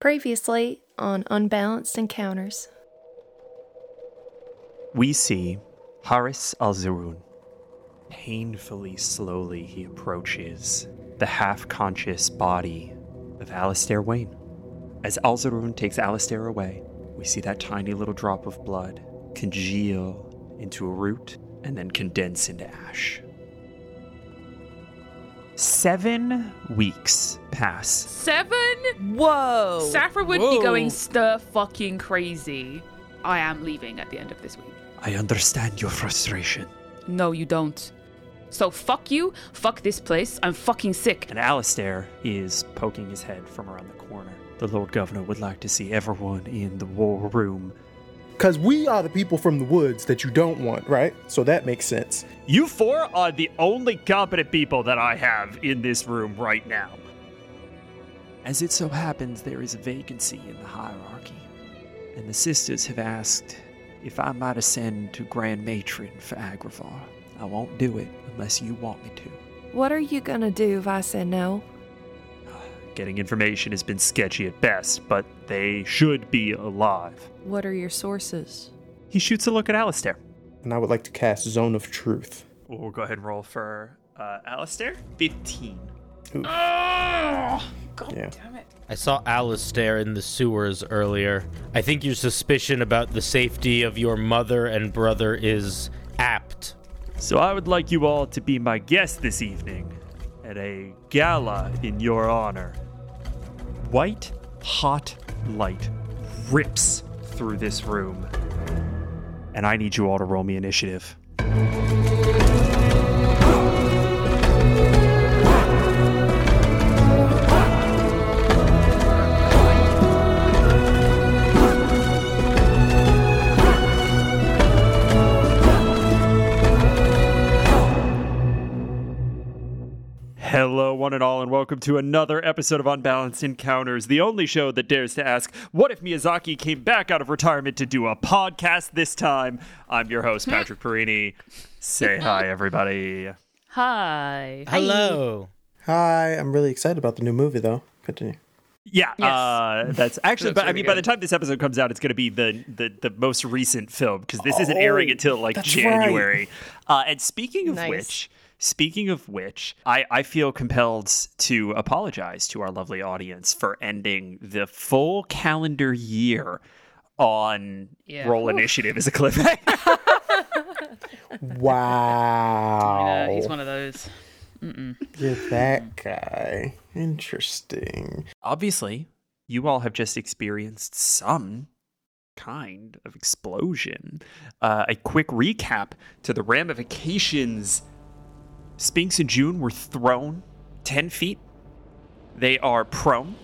Previously on Unbalanced Encounters. We see Haris al Zurun. Painfully slowly, he approaches the half conscious body of Alistair Wayne. As al Zurun takes Alistair away, we see that tiny little drop of blood congeal into a root and then condense into ash. Seven weeks pass. Seven? Whoa. Saffron would Whoa. be going stir fucking crazy. I am leaving at the end of this week. I understand your frustration. No, you don't. So fuck you, fuck this place, I'm fucking sick. And Alistair is poking his head from around the corner. The Lord Governor would like to see everyone in the war room. Because we are the people from the woods that you don't want, right? So that makes sense. You four are the only competent people that I have in this room right now. As it so happens, there is a vacancy in the hierarchy, and the sisters have asked if I might ascend to Grand Matron for Agravar. I won't do it unless you want me to. What are you gonna do if I say no? Getting information has been sketchy at best, but they should be alive. What are your sources? He shoots a look at Alistair. And I would like to cast Zone of Truth. We'll go ahead and roll for uh, Alistair. 15. Yeah. Damn it. I saw Alistair in the sewers earlier. I think your suspicion about the safety of your mother and brother is apt. So I would like you all to be my guest this evening at a gala in your honor. White, hot light rips through this room. And I need you all to roll me initiative. Hello, one and all, and welcome to another episode of Unbalanced Encounters, the only show that dares to ask, What if Miyazaki came back out of retirement to do a podcast this time? I'm your host, Patrick Perini. Say hi, everybody. Hi. Hello. Hi, I'm really excited about the new movie, though. Continue. Yeah, Yes. uh, that's actually. Looks but I really mean, by the time this episode comes out, it's going to be the, the the most recent film because this isn't airing Oh, until like that's January. Uh, and speaking of Nice. which, speaking of which, I I feel compelled to apologize to our lovely audience for ending the full calendar year on Yeah. Roll Initiative as a cliffhanger. Wow. Yeah, he's one of those. You're that guy. Interesting. Obviously, you all have just experienced some kind of explosion. Uh, a quick recap to the ramifications Spinks and June were thrown 10 feet. They are prone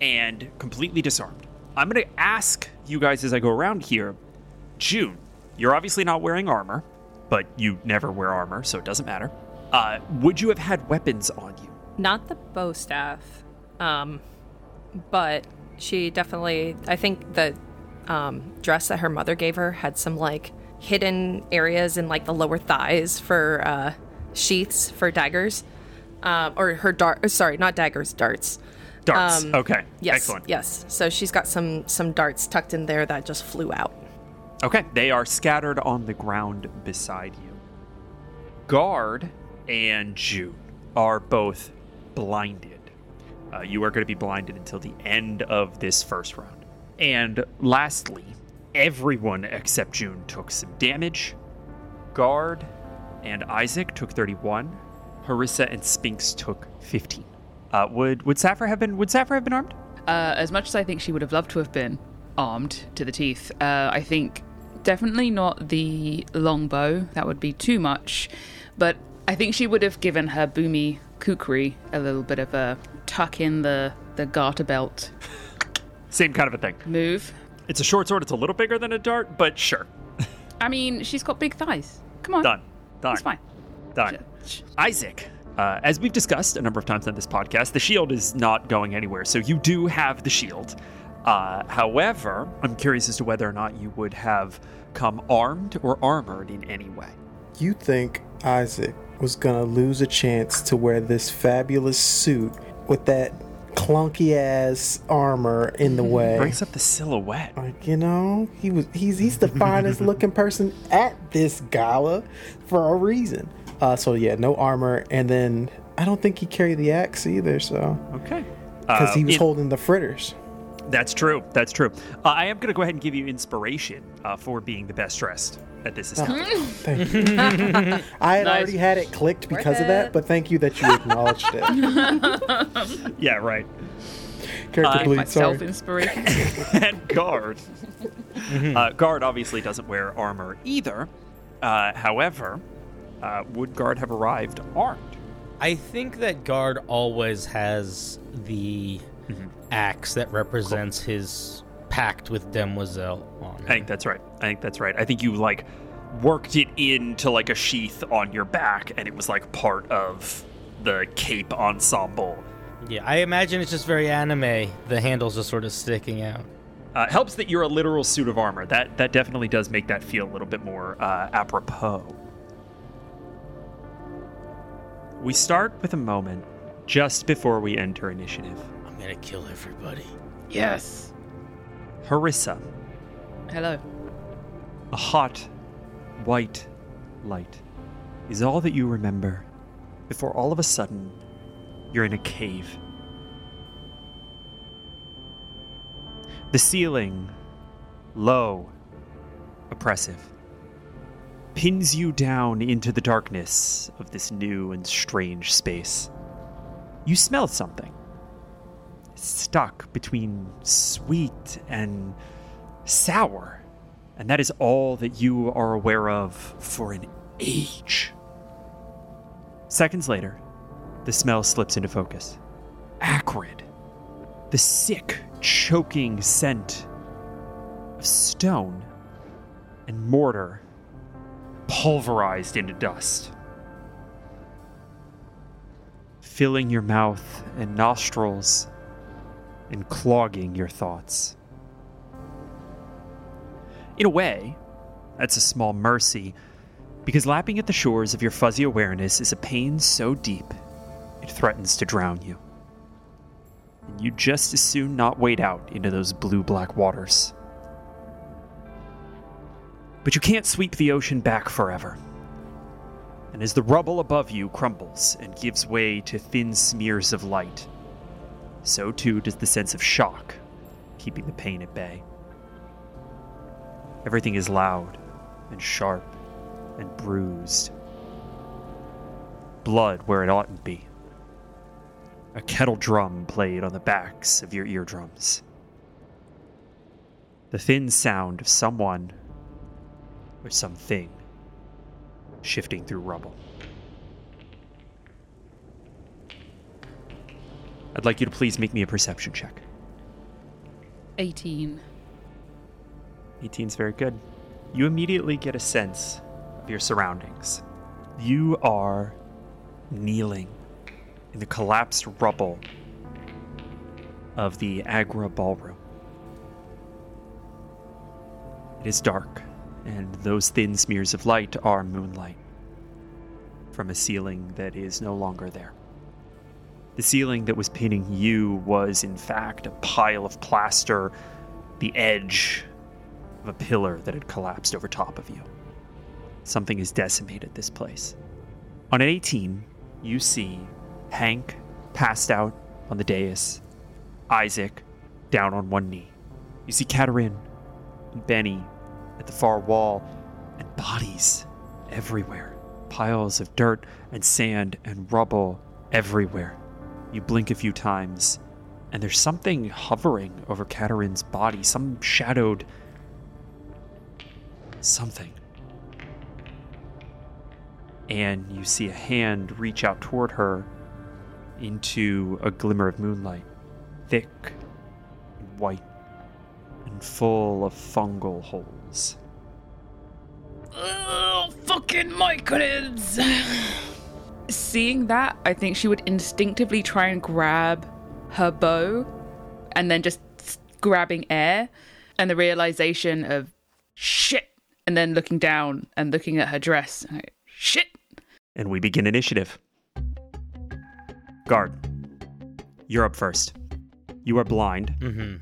and completely disarmed. I'm going to ask you guys as I go around here June, you're obviously not wearing armor, but you never wear armor, so it doesn't matter. Uh, would you have had weapons on you? Not the bow staff, um, but she definitely. I think the um, dress that her mother gave her had some like hidden areas in like the lower thighs for uh, sheaths for daggers, um, or her dart. Sorry, not daggers, darts. Darts. Um, okay. Yes, Excellent. yes. So she's got some some darts tucked in there that just flew out. Okay, they are scattered on the ground beside you. Guard and June are both blinded. Uh, you are going to be blinded until the end of this first round. And lastly, everyone except June took some damage. Guard and Isaac took 31. Harissa and Spinks took 15. Uh, would would Saffir have been would Saffir have been armed? Uh, as much as I think she would have loved to have been armed to the teeth, uh, I think definitely not the longbow. That would be too much. But I think she would have given her boomy kukri a little bit of a tuck in the, the garter belt Same kind of a thing. move. It's a short sword. It's a little bigger than a dart, but sure. I mean, she's got big thighs. Come on. Done. Done. It's fine. Done. Isaac, uh, as we've discussed a number of times on this podcast, the shield is not going anywhere. So you do have the shield. Uh, however, I'm curious as to whether or not you would have come armed or armored in any way. You think Isaac was gonna lose a chance to wear this fabulous suit with that clunky ass armor in the way. Brings up the silhouette. Like, you know, he was he's he's the finest looking person at this gala for a reason. Uh so yeah, no armor and then I don't think he carried the axe either, so Okay. because Uh, he was it- holding the fritters. That's true. That's true. Uh, I am going to go ahead and give you inspiration uh, for being the best dressed at this establishment. Thank you. I had Nice. already had it clicked because of it. that, but thank you that you acknowledged it. yeah, right. Character I- bleed, Myself sorry. inspiration. and guard. Uh, guard obviously doesn't wear armor either. Uh, however, uh, would guard have arrived armed? I think that guard always has the axe that represents his pact with Demoiselle on I think that's right. I think that's right. I think you like worked it into like a sheath on your back, and it was like part of the cape ensemble. Yeah, I imagine it's just very anime. The handles just sort of sticking out. Uh, helps that you're a literal suit of armor. That that definitely does make that feel a little bit more uh, apropos. We start with a moment just before we enter initiative. I'm gonna kill everybody. yes. Harissa, Hello. a hot, white light is all that you remember before all of a sudden you're in a cave. The ceiling, low, oppressive, pins you down into the darkness of this new and strange space. You smell something. Stuck between sweet and sour. And that is all that you are aware of for an age. Seconds later, the smell slips into focus. Acrid. The sick, choking scent of stone and mortar pulverized into dust. Filling your mouth and nostrils and clogging your thoughts. In a way, that's a small mercy, because lapping at the shores of your fuzzy awareness is a pain so deep it threatens to drown you. And you'd just as soon not wade out into those blue black waters. But you can't sweep the ocean back forever. And as the rubble above you crumbles and gives way to thin smears of light, so too does the sense of shock, keeping the pain at bay. Everything is loud and sharp and bruised. Blood where it oughtn't be. A kettle drum played on the backs of your eardrums. The thin sound of someone or something shifting through rubble. I'd like you to please make me a perception check. 18. 18 is very good. You immediately get a sense of your surroundings. You are kneeling in the collapsed rubble of the Agra Ballroom. It is dark, and those thin smears of light are moonlight from a ceiling that is no longer there. The ceiling that was pinning you was, in fact, a pile of plaster, the edge of a pillar that had collapsed over top of you. Something has decimated this place. On an 18, you see Hank passed out on the dais, Isaac down on one knee. You see Katerin and Benny at the far wall, and bodies everywhere. Piles of dirt and sand and rubble everywhere. You blink a few times, and there's something hovering over Katerin's body, some shadowed something. And you see a hand reach out toward her into a glimmer of moonlight, thick and white and full of fungal holes. Oh, fucking Myconids! Seeing that, I think she would instinctively try and grab her bow and then just grabbing air and the realization of shit and then looking down and looking at her dress. like, Shit! And we begin initiative. Guard, you're up first. You are blind, Mm-hmm.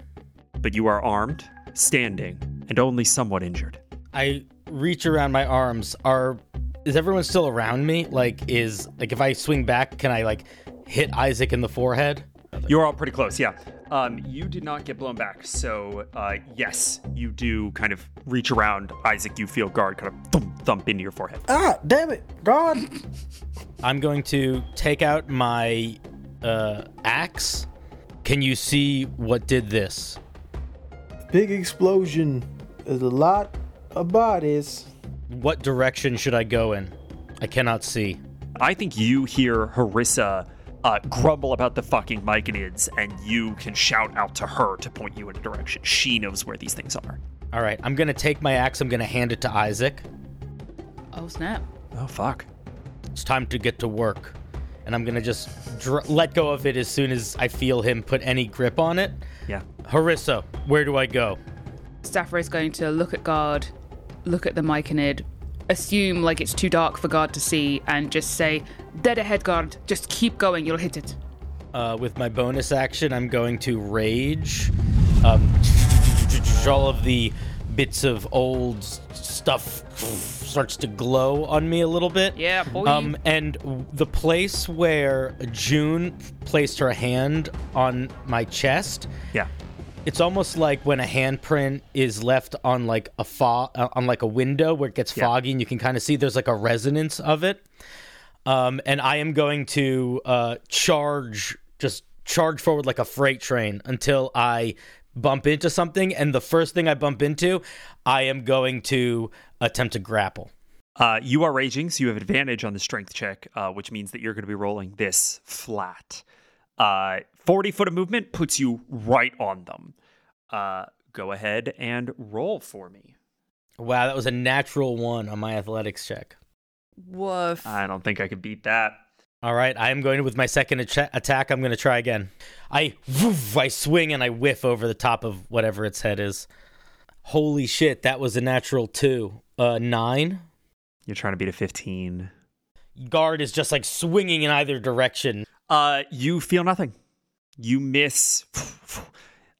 but you are armed, standing, and only somewhat injured. I reach around my arms. Are is everyone still around me? Like, is like if I swing back, can I like hit Isaac in the forehead? You're all pretty close, yeah. Um, you did not get blown back, so uh, yes, you do kind of reach around Isaac. You feel guard kind of thump, thump into your forehead. Ah, damn it, God! I'm going to take out my uh, axe. Can you see what did this? Big explosion. There's a lot of bodies. What direction should I go in? I cannot see. I think you hear Harissa uh, grumble about the fucking Myconids, and you can shout out to her to point you in a direction. She knows where these things are. All right, I'm gonna take my axe. I'm gonna hand it to Isaac. Oh snap! Oh, fuck. It's time to get to work, and I'm gonna just dr- let go of it as soon as I feel him put any grip on it. Yeah. Harissa, where do I go? Stafford is going to look at guard, look at the Myconid, assume like it's too dark for guard to see, and just say, "Dead ahead, guard. Just keep going. You'll hit it." Uh, with my bonus action, I'm going to rage. Um, all of the bits of old stuff starts to glow on me a little bit. Yeah, boy. Um, and the place where June placed her hand on my chest, Yeah. It's almost like when a handprint is left on like a fog uh, on like a window where it gets Yeah. foggy and you can kind of see there's like a resonance of it. Um, and I am going to uh, charge, just charge forward like a freight train until I bump into something. And the first thing I bump into, I am going to attempt to grapple. Uh, you are raging, so you have advantage on the strength check, uh, which means that you're going to be rolling this flat. Uh, 40 foot of movement puts you right on them. Uh, go ahead and roll for me. Wow, that was a natural one on my athletics check. Woof. I don't think I could beat that. All right, I am going to with my second acha- attack. I'm going to try again. I woof, I swing and I whiff over the top of whatever its head is. Holy shit, that was a natural two. Uh, nine. You're trying to beat a 15. Guard is just like swinging in either direction. Uh, you feel nothing. You miss.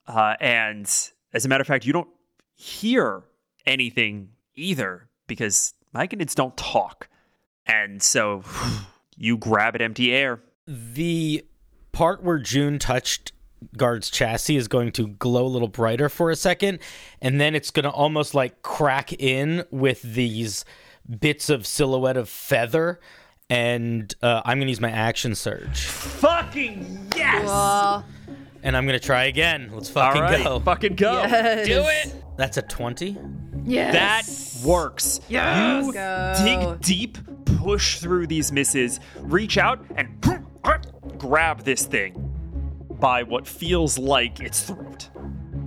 Uh, and as a matter of fact, you don't hear anything either because Myconids don't talk. And so you grab at empty air. The part where June touched Guard's chassis is going to glow a little brighter for a second, and then it's going to almost like crack in with these bits of silhouette of feather. And uh, I'm going to use my action surge. Fucking yes! Well, And I'm gonna try again. Let's fucking right, go. fucking go. yes. Do it. That's a 20. Yes. That works. Yes. You Go. dig deep, push through these misses, reach out, and grab this thing by what feels like its throat.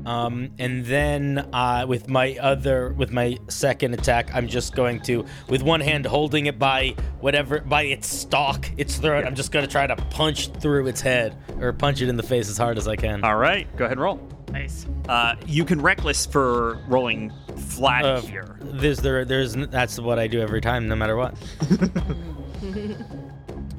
Um, and then uh, with my other, with my second attack, I'm just going to, with one hand holding it by whatever, by its stalk, its throat, I'm just gonna try to punch through its head or punch it in the face as hard as I can. All right, go ahead and roll. nice. Uh, you can reckless for rolling flat Uh, here. There's there, there's that's what I do every time, no matter what.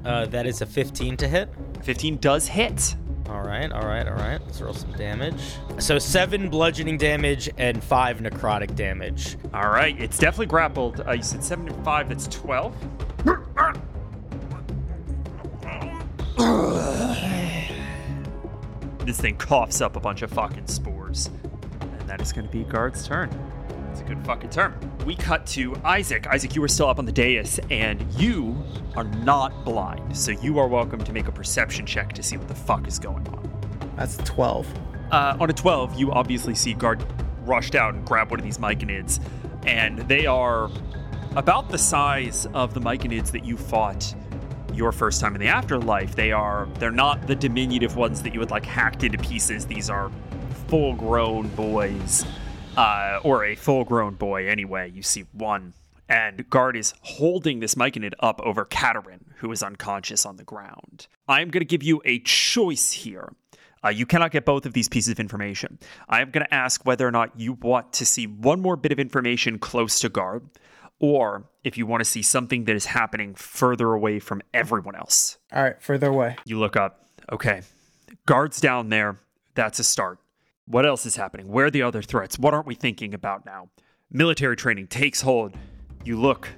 uh, that is a 15 to hit. 15 does hit. All right, all right, all right. Let's roll some damage. So seven bludgeoning damage and five necrotic damage. All right, it's definitely grappled. Uh, you said 7 and 5, that's 12. this thing coughs up a bunch of fucking spores. And that is going to be Guard's turn. It's a good fucking turn. We cut to Isaac. Isaac, you were still up on the dais, and you are not blind. So you are welcome to make a perception check to see what the fuck is going on. That's 12. Uh, on a 12, you obviously see Guard rushed out and grab one of these Myconids, and they are about the size of the Myconids that you fought your first time in the afterlife. They are they're not the diminutive ones that you had like hacked into pieces. These are full-grown boys, uh, or a full-grown boy anyway. You see one, and Guard is holding this Myconid up over Katerin, who is unconscious on the ground. I'm going to give you a choice here. Uh, you cannot get both of these pieces of information. I am going to ask whether or not you want to see one more bit of information close to Guard, or if you want to see something that is happening further away from everyone else. All right, further away. You look up. Okay. Guard's down there. That's a start. What else is happening? Where are the other threats? What aren't we thinking about now? Military training takes hold. You look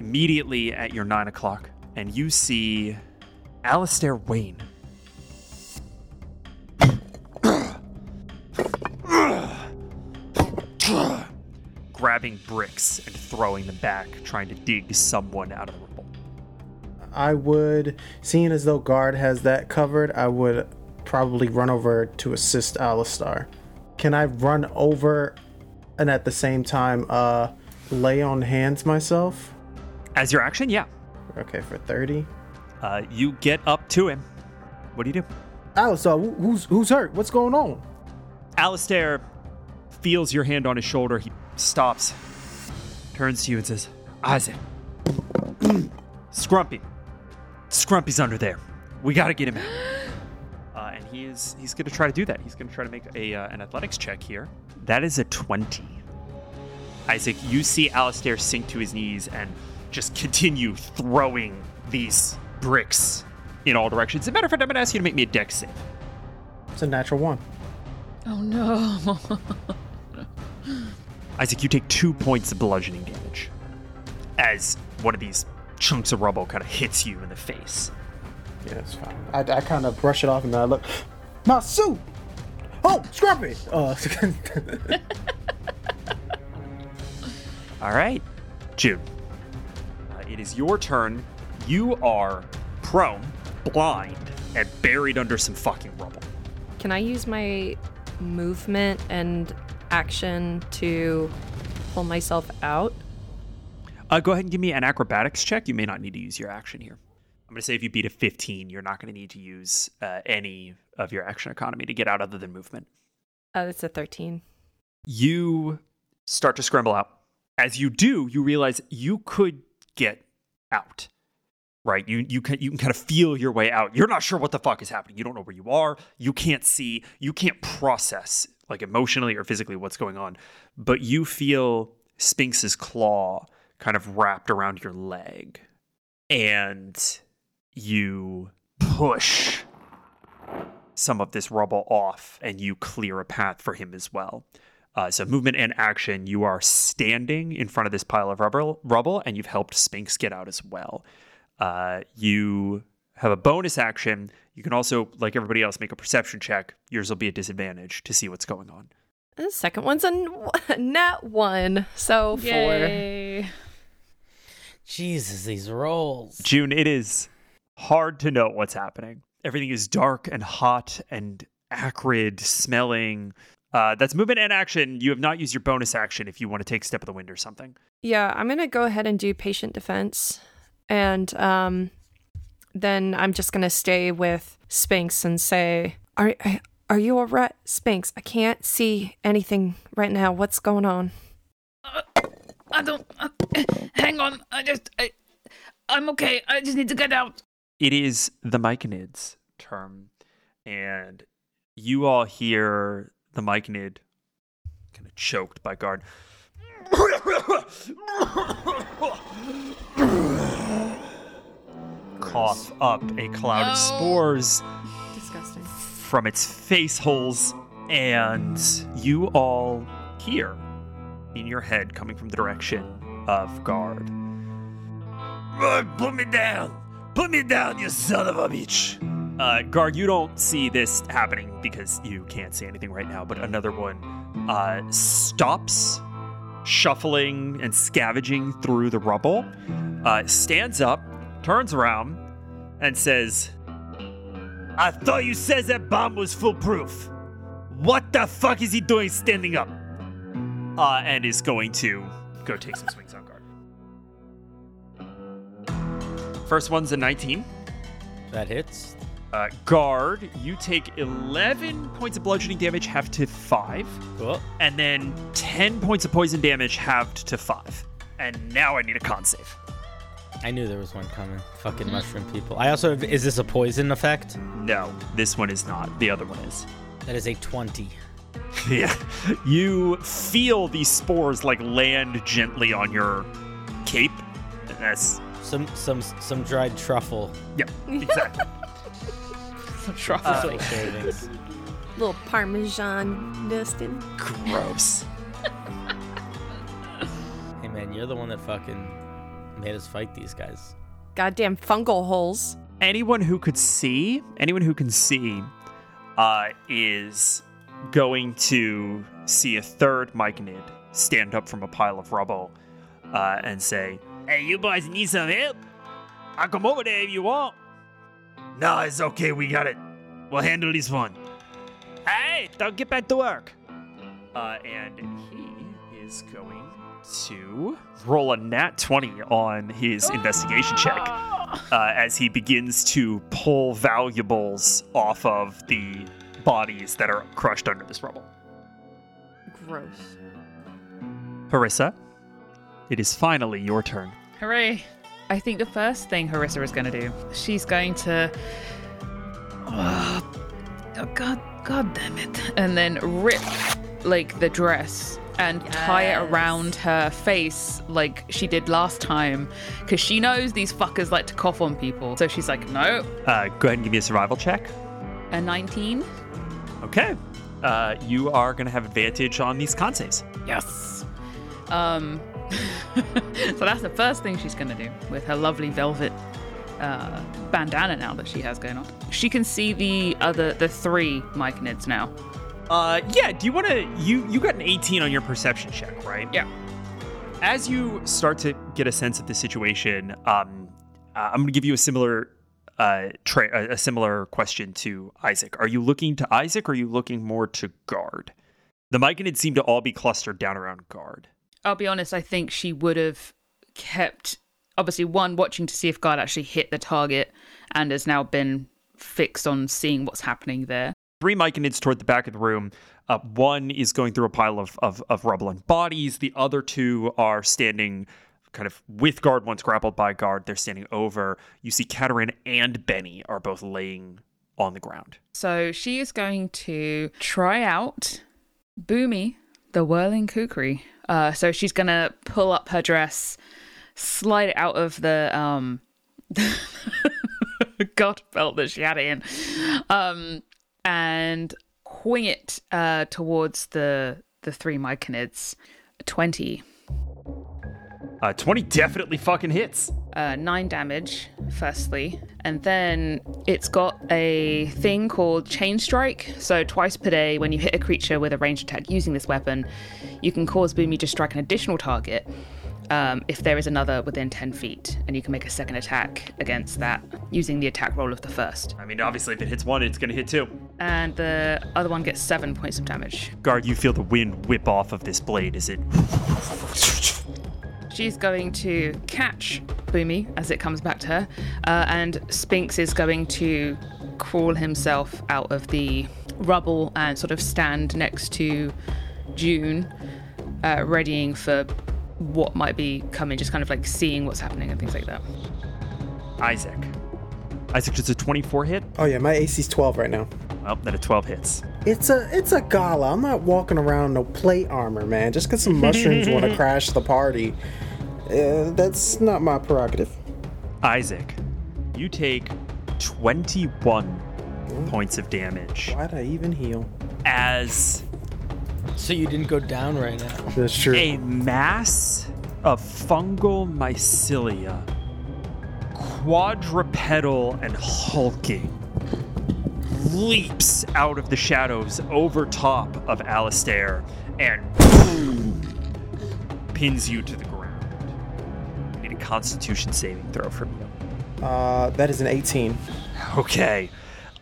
immediately at your nine o'clock and you see Alistair Wayne. Grabbing bricks and throwing them back, trying to dig someone out of the rubble. I would, seeing as though guard has that covered, I would probably run over to assist Alistair. Can I run over and at the same time uh lay on hands myself? As your action, yeah. Okay, for 30. Uh, you get up to him. What do you do? Alistair, wh- who's who's hurt? What's going on? Alistair feels your hand on his shoulder. He stops, turns to you, and says, Isaac, Scrumpy. Scrumpy's under there. We got to get him out. Uh, and he is he's going to try to do that. He's going to try to make a uh, an athletics check here. That is a 20. Isaac, you see Alistair sink to his knees and just continue throwing these bricks in all directions. As a matter of fact, I'm going to ask you to make me a dex save. It's a natural one. Oh no. Isaac, you take two points of bludgeoning damage as one of these chunks of rubble kind of hits you in the face. Yeah, it's fine. I, I kind of brush it off and then I look. My suit! Oh, Scrumpy! Uh, All right, June. Uh, it is your turn. You are prone, blind, and buried under some fucking rubble. Can I use my movement and action to pull myself out? Uh, go ahead and give me an acrobatics check. You may not need to use your action here. I'm going to say if you beat a 15, you're not going to need to use uh, any of your action economy to get out other than movement. Uh, it's a 13. you start to scramble out. As you do, you realize you could get out. Right? You you can you can kind of feel your way out. You're not sure what the fuck is happening. You don't know where you are. You can't see. You can't process like emotionally or physically what's going on. But you feel Sphinx's claw kind of wrapped around your leg. And you push some of this rubble off and you clear a path for him as well. Uh, so movement and action, you are standing in front of this pile of rubble, rubble and you've helped Sphinx get out as well. Uh, you have a bonus action. You can also, like everybody else, make a perception check. Yours will be a disadvantage to see what's going on. The second one's a n- net one, so four. Yay. Jesus, these rolls. June, it is hard to know what's happening. Everything is dark and hot and acrid smelling. Uh, that's movement and action. You have not used your bonus action if you want to take step of the wind or something. Yeah, I'm gonna go ahead and do patient defense, and um, then I'm just gonna stay with Sphinx and say, "Are are you alright, Sphinx? I can't see anything right now. What's going on?" I don't. Uh, hang on. I just. I, I'm okay. I just need to get out. It is the Myconids' term, and you all hear the Myconid kind of choked by guard. Cough up a cloud of spores Disgusting. from its face holes, and you all hear in your head coming from the direction of guard. Put me down! Put me down, you son of a bitch! Uh, you don't see this happening because you can't see anything right now, but another one uh, stops shuffling and scavenging through the rubble, uh, stands up, turns around, and says, I thought you said that bomb was foolproof. What the fuck is he doing standing up? Uh, and is going to go take some swings on guard. First one's a 19. That hits. Uh, guard, you take 11 points of bludgeoning damage, halved to 5. Cool. And then 10 points of poison damage, halved to 5. And now I need a con save. I knew there was one coming. Fucking mushroom people. I also have, is this a poison effect? No, this one is not. The other one is. That is a 20. Yeah. You feel these spores like land gently on your cape. And that's Some some some dried truffle. yeah, exactly. Truffle. Truffle shavings. Little Parmesan dusting. Gross. Hey man, you're the one that fucking made us fight these guys. Goddamn fungal holes. anyone who could see, anyone who can see, uh, is going to see a third Myconid stand up from a pile of rubble uh, and say, Hey, you boys need some help? I'll come over there if you want. No, it's okay. We got it. We'll handle this one. Hey, don't get back to work. Uh, and he is going to roll a nat 20 on his investigation check uh, as he begins to pull valuables off of the bodies that are crushed under this rubble. Gross. Harissa, it is finally your turn. Hooray! I think the first thing Harissa is going to do, she's going to. Oh, oh, god, god damn it! And then rip like the dress and tie it around her face like she did last time, because she knows these fuckers like to cough on people. So she's like, no, Uh, go ahead and give me a survival check. a 19. Okay. Uh, you are going to have advantage on these con saves. Yes. Um. so that's the first thing she's going to do with her lovely velvet uh, bandana now that she has going on. She can see the other, the three Myconids now. Uh, yeah. Do you want to? You you got an 18 on your perception check, right? Yeah. As you start to get a sense of the situation, um, uh, I'm going to give you a similar uh, tra- a, a similar question to Isaac. Are you looking to Isaac, or are you looking more to Guard? The Myconids seem to all be clustered down around Guard. I'll be honest, I think she would have kept, obviously, one, watching to see if Guard actually hit the target and has now been fixed on seeing what's happening there. Three Myconids toward the back of the room. Uh, one is going through a pile of, of, of rubble and bodies. The other two are standing kind of with guard, once grappled by guard. They're standing over. You see Katerin and Benny are both laying on the ground. So she is going to try out Boomy, the whirling kukri. Uh, so she's to pull up her dress, slide it out of the um, god belt that she had it in, um, and wing it uh, towards the the three myconids. Twenty. Uh, 20 definitely fucking hits. uh, nine damage, firstly, and then it's got a thing called Chain Strike. So, twice per day, when you hit a creature with a ranged attack using this weapon, you can cause Boomy to strike an additional target um, if there is another within 10 feet, and you can make a second attack against that using the attack roll of the first. I mean, obviously, if it hits one, it's going to hit two. And the other one gets seven points of damage. Guard, you feel the wind whip off of this blade as it. She's going to catch Boomy as it comes back to her, uh, and Spinks is going to crawl himself out of the rubble and sort of stand next to June, uh, readying for what might be coming, just kind of like seeing what's happening and things like that. Isaac. Isaac, does a 24 hit? Oh yeah, my AC's 12 right now. Well, then a 12 hits. It's a it's a gala. I'm not walking around no plate armor, man. Just because some mushrooms want to crash the party, uh, that's not my prerogative. Isaac, you take 21 points of damage Why'd I even heal? as So you didn't go down right now. That's true. a mass of fungal mycelia, quadrupedal and hulking, leaps out of the shadows over top of Alistair and boom, pins you to the ground. I need a constitution saving throw from you. Uh, that is an 18. Okay.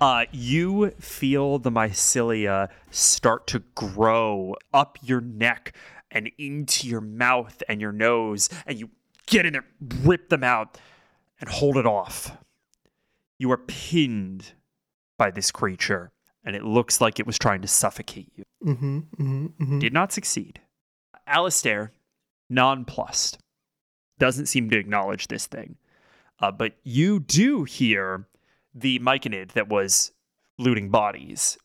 Uh, you feel the mycelia start to grow up your neck and into your mouth and your nose, and you get in there, rip them out, and hold it off. You are pinned by this creature, and it looks like it was trying to suffocate you. Mm-hmm. Mm-hmm. mm-hmm. Did not succeed. Alistair, nonplussed, doesn't seem to acknowledge this thing. Uh, but you do hear the Myconid that was looting bodies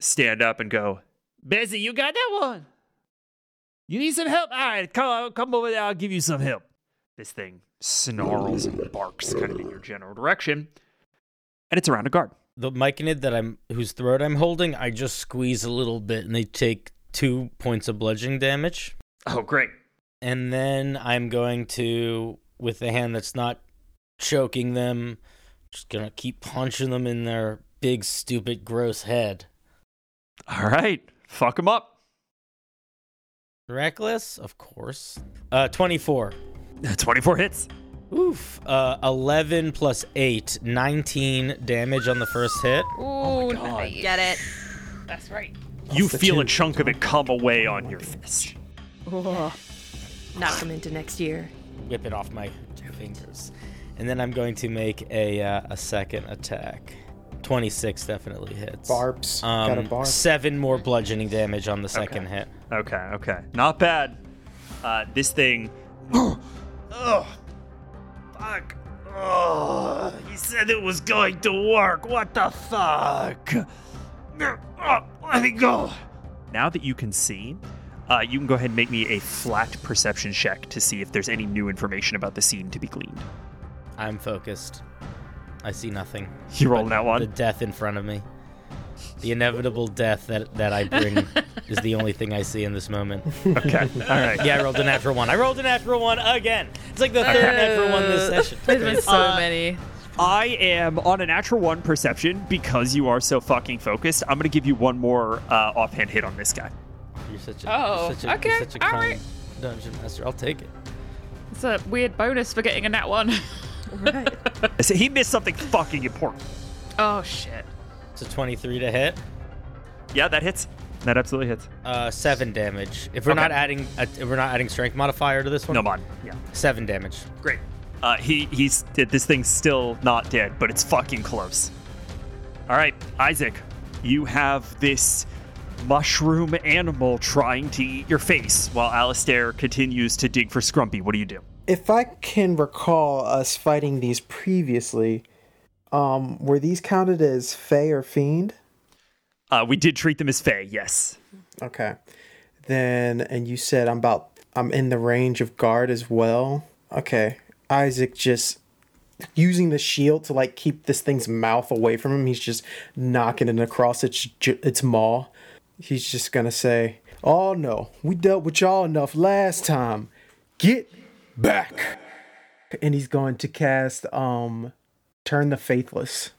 stand up and go, Bessie, you got that one. You need some help? All right, come, come over there. I'll give you some help. This thing snarls and barks kind of in your general direction. And it's around a guard. the myconid that I'm whose throat I'm holding, I just squeeze a little bit and they take two points of bludgeoning damage. Oh, great. And then I'm going to, with the hand that's not choking them, just gonna keep punching them in their big, stupid, gross head. All right. Fuck him up. Reckless, of course. Uh, 24. 24 hits. Oof. Uh, 11 plus 8, 19 damage on the first hit. Ooh, nice. Get it? That's right. You the feel a chunk of it come away on your fist. Knock them into next year. Whip it off my fingers. And then I'm going to make a, uh, a second attack. 26 definitely hits. Barbs. Um, Got a barb. Seven more bludgeoning damage on the second Okay. hit. Okay, okay. Not bad. Uh, this thing. oh, fuck. Oh, he said it was going to work. What the fuck? Oh, let me go. Now that you can see, uh, you can go ahead and make me a flat perception check to see if there's any new information about the scene to be gleaned. I'm focused. I see nothing. You rolling that one. The death in front of me. The inevitable death that, that I bring is the only thing I see in this moment. Okay, all right. Yeah, I rolled a natural one. I rolled a natural one again. It's like the third natural one this session. There's been so Uh, many. I am on a natural one perception because you are so fucking focused. I'm gonna give you one more uh, offhand hit on this guy. You're such a, Oh, you're such a, okay, you're such a all kind right. dungeon master. I'll take it. It's a weird bonus for getting a nat one. Right. So he missed something fucking important. oh shit. It's a 23 to hit. Yeah, that hits. That absolutely hits. Uh, seven damage. If we're Okay. not adding, a, if we're not adding strength modifier to this one, No mod. Yeah. seven damage. Great. Uh, he he's this thing's still not dead, but it's fucking close. All right, Isaac, you have this mushroom animal trying to eat your face while Alistair continues to dig for Scrumpy. What do you do? If I can recall us fighting these previously, um, were these counted as Fey or Fiend? Uh, we did treat them as Fey, yes. Okay. Then, and you said I'm about, I'm in the range of guard as well. Okay. Isaac just using the shield to like keep this thing's mouth away from him. He's just knocking it across its its maw. He's just gonna say, "Oh no, we dealt with y'all enough last time. Get back." And he's going to cast um, turn the faithless.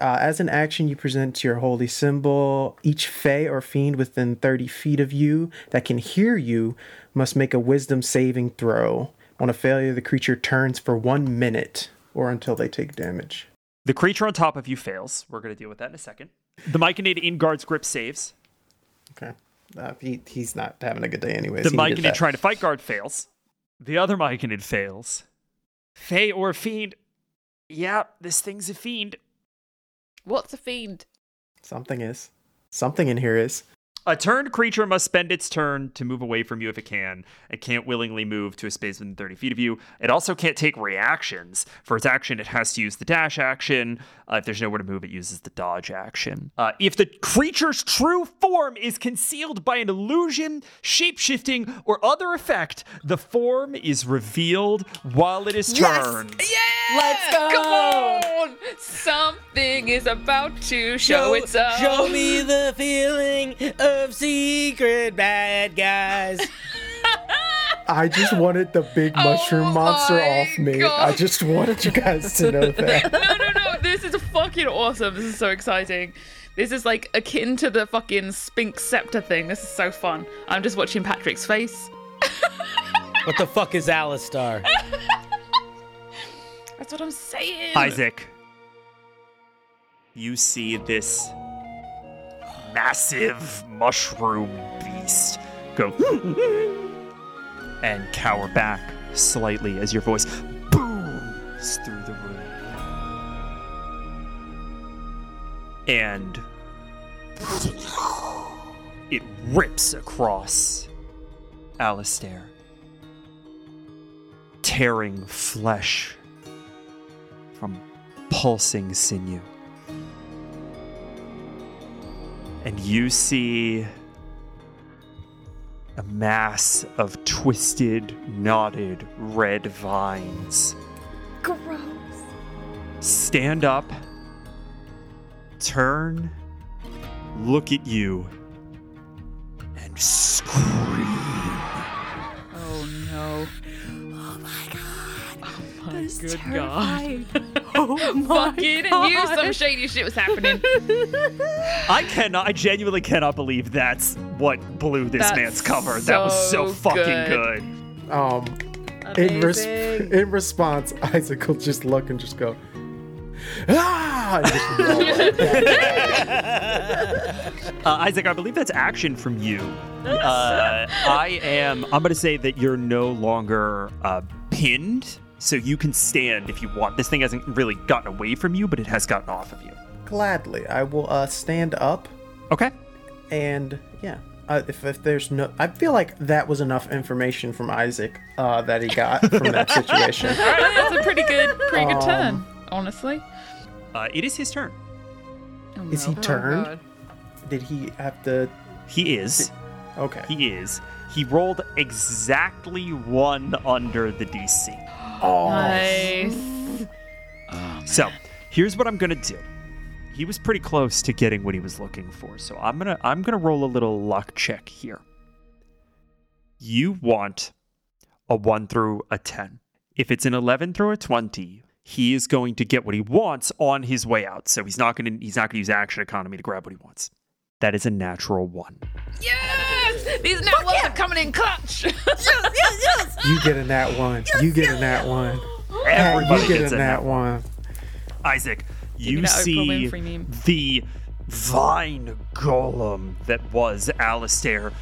Uh, as an action, you present to your holy symbol. Each Fey or Fiend within 30 feet of you that can hear you must make a wisdom saving throw. On a failure, the creature turns for one minute or until they take damage. The creature on top of you fails. We're going to deal with that in a second. The Myconid in guard's grip saves. Okay. Uh, he, he's not having a good day, anyways. The He Myconid trying to fight guard fails. The other Myconid fails. Fey or Fiend. Yeah, this thing's a fiend. What's a fiend? Something is. Something in here is. A turned creature must spend its turn to move away from you if it can. It can't willingly move to a space within 30 feet of you. It also can't take reactions. For its action, it has to use the dash action. Uh, if there's nowhere to move, it uses the dodge action. Uh, if the creature's true form is concealed by an illusion, shapeshifting, or other effect, the form is revealed while it is turned. Yeah! Let's go! Come on! Something is about to show, itself. show me the feeling of secret bad guys. I just wanted the big oh mushroom Oh monster off me. God. I just wanted you guys to know that. no, no, no. This is fucking awesome. This is so exciting. This is like akin to the fucking Sphinx scepter thing. This is so fun. I'm just watching Patrick's face. what the fuck is Alistair? That's what I'm saying. Isaac, you see this massive mushroom beast go and cower back slightly as your voice booms through the room. And it rips across Alistair, tearing flesh from pulsing sinew. And you see a mass of twisted, knotted red vines Gross. stand up turn, look at you, and scream. That's good terrifying. oh my Fucking God. knew some shady shit was happening. I cannot. I genuinely cannot believe that's what blew this That's man's cover. that was so so fucking good. good. Um, in, res- in response, Isaac will just look and just go, ah! just. Uh, Isaac, I believe that's action from you. Uh, I am. I'm going to say that you're no longer uh, pinned, so you can stand if you want. This thing hasn't really gotten away from you, but it has gotten off of you. Gladly, I will uh, stand up Okay. and yeah. Uh, if, if there's no, I feel like that was enough information from Isaac uh, that he got from that situation. That's a pretty good, pretty good Um, turn, honestly. Uh, it is his turn. Oh, Is no. he turned? God. Did he have to? He is. Okay. He is. He rolled exactly one under the DC. Oh, Nice. So here's what I'm gonna do. He was pretty close to getting what he was looking for, so I'm gonna I'm gonna roll a little luck check here. You want a one through a ten. If it's an eleven through a twenty, he is going to get what he wants on his way out. So he's not gonna he's not gonna use action economy to grab what he wants. That is a natural one. Yes! These net ones are coming in clutch. yes, yes, yes. you get in that one. you get in that one. Everybody you get gets in in that that one. Isaac, me you see the vine golem that was Alistair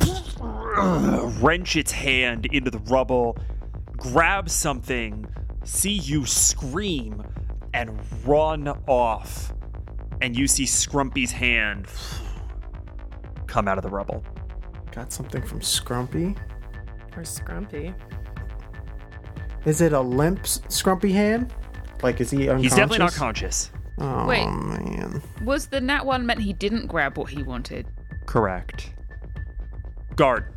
wrench its hand into the rubble, grab something, see you scream, and run off. And you see Scrumpy's hand come out of the rubble. Got something from Scrumpy. Or Scrumpy. Is it a limp s- Scrumpy hand? Like, is he unconscious? He's definitely not conscious. Oh Wait. man. Was the nat one meant he didn't grab what he wanted? Correct. Guard,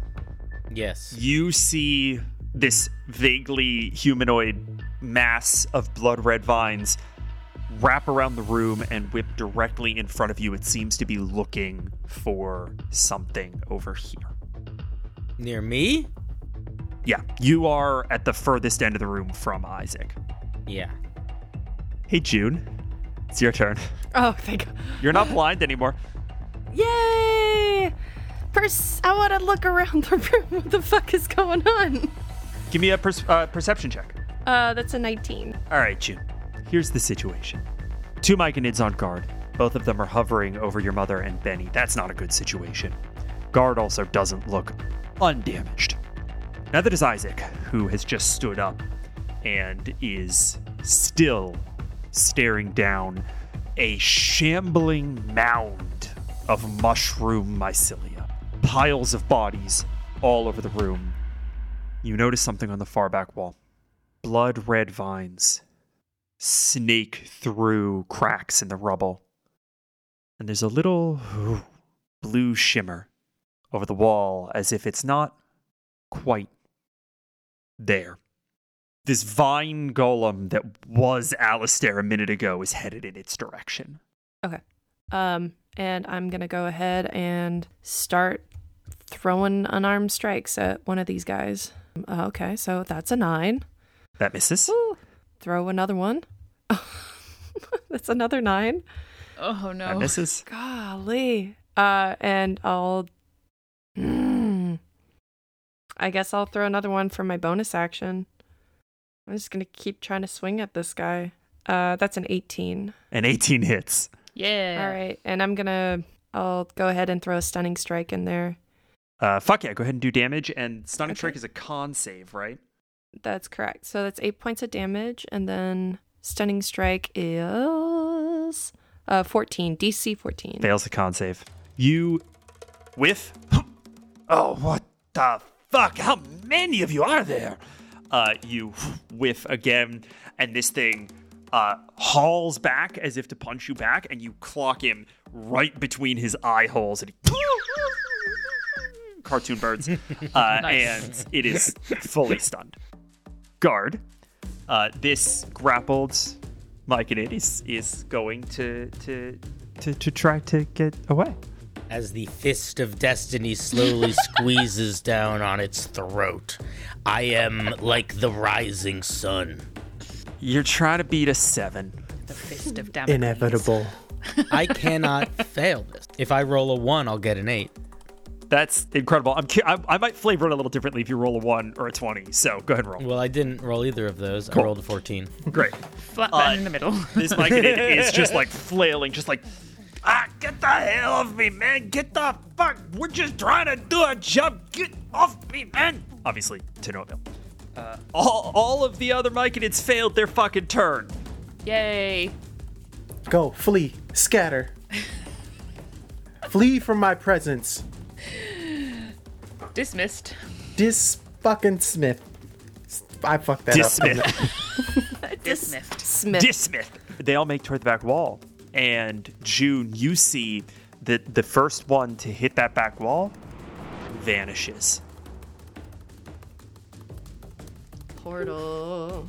Yes. you see this vaguely humanoid mass of blood red vines wrap around the room and whip directly in front of you. It seems to be looking for something over here. Near me? Yeah, you are at the furthest end of the room from Isaac. Yeah. Hey, June, it's your turn. Oh, thank God. You're not blind anymore. Yay! Pers- I want to look around the room. What the fuck is going on? Give me a per- uh, perception check. Uh, that's a 19. All right, June. Here's the situation. Two Myconids on guard. Both of them are hovering over your mother and Benny. That's not a good situation. Guard also doesn't look undamaged. Neither does Isaac, who has just stood up and is still staring down a shambling mound of mushroom mycelia. Piles of bodies all over the room. You notice something on the far back wall blood red vines snake through cracks in the rubble. And there's a little blue shimmer over the wall as if it's not quite there. This vine golem that was Alistair a minute ago is headed in its direction. Okay. Um, and I'm gonna go ahead and start throwing unarmed strikes at one of these guys. Uh, okay, so that's a nine. That misses. Woo. Throw another one. that's another nine. Oh That no. misses. Golly. Uh, and I'll. Hmm. I guess I'll throw another one for my bonus action. I'm just gonna keep trying to swing at this guy. Uh, that's an 18. And 18 hits. Yeah. All right, and I'm gonna. I'll go ahead and throw a stunning strike in there. Uh, fuck yeah, go ahead and do damage. And Stunning Okay. Strike is a con save, right? That's correct. So that's eight points of damage, and then stunning strike is uh 14 DC 14. Fails the con save. You whiff. Oh, what the fuck? How many of you are there? Uh, you whiff again, and this thing uh, hauls back as if to punch you back, and you clock him right between his eye holes, and he. Cartoon birds. Uh, And it is fully stunned. Guard. Uh, this grappled Myconid it is is going to to to to try to get away. As the fist of destiny slowly squeezes down on its throat, I am like the rising sun. You're trying to beat a seven. The fist of Damocles. Inevitable. I cannot fail this. If I roll a one, I'll get an eight. That's incredible. I'm, I, I might flavor it a little differently if you roll a one or a twenty. So go ahead and roll. Well, I didn't roll either of those. I rolled a 14. Great. Flat bang in the middle. This Myconid is just like flailing, just like ah, get the hell off me, man! Get the fuck! We're just trying to do a job. Get off me, man! Obviously, to no avail. Uh, all, all of the other Myconids failed their fucking turn. Yay. Go, flee, scatter. flee from my presence. Dismissed. Dis fucking Smith. I fucked that Dismith. up. Dismissed. Smith. Dismith. They all make toward the back wall. And June, you see that the first one to hit that back wall vanishes. portal.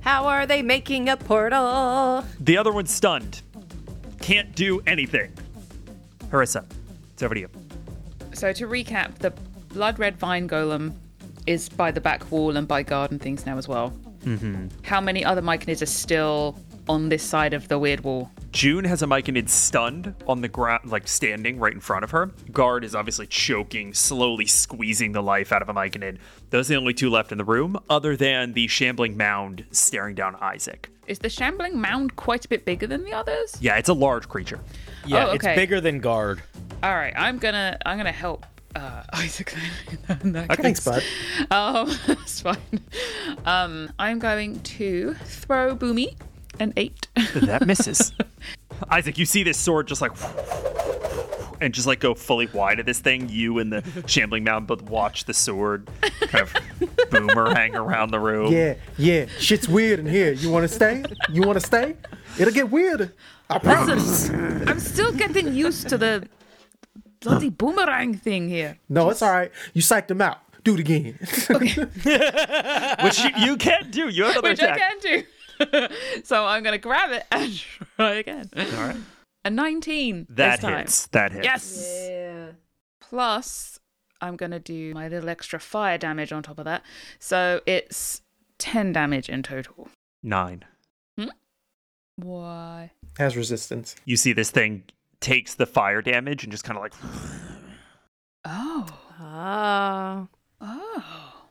How are they making a portal? The other one's stunned. Can't do anything. Harissa, it's over to you. So to recap, the blood red vine golem is by the back wall and by garden things now as well. Mm-hmm. How many other Myconids are still on this side of the weird wall? June has a Myconid stunned on the ground, like standing right in front of her. Guard is obviously choking, slowly squeezing the life out of a Myconid. Those are the only two left in the room, other than the shambling mound staring down Isaac. Is the shambling mound quite a bit bigger than the others? Yeah, it's a large creature. Yeah, Oh, it's bigger than guard. All right, I'm gonna I'm gonna help uh, Isaac. in that case. Thanks, bud. Um, that's fine. Um, I'm going to throw Boomy an eight. That misses. Isaac, you see this sword just like and just like go fully wide of this thing. You and the shambling mound both watch the sword kind of boomerang around the room. Yeah, yeah. Shit's weird in here. You want to stay? You want to stay? It'll get weirder. I promise. I'm still getting used to the bloody boomerang thing here. No, it's all right. You psyched him out. Do it again. Okay. Which you, you can do. You have another Which attack. I can do. so I'm gonna grab it and try again. All right. A 19 That this time. hits. That hits. Yes. Yeah. Plus, I'm gonna do my little extra fire damage on top of that. So it's 10 damage in total. Nine. Why? Has resistance. You see this thing takes the fire damage and just kind of like Oh. Ah. Oh.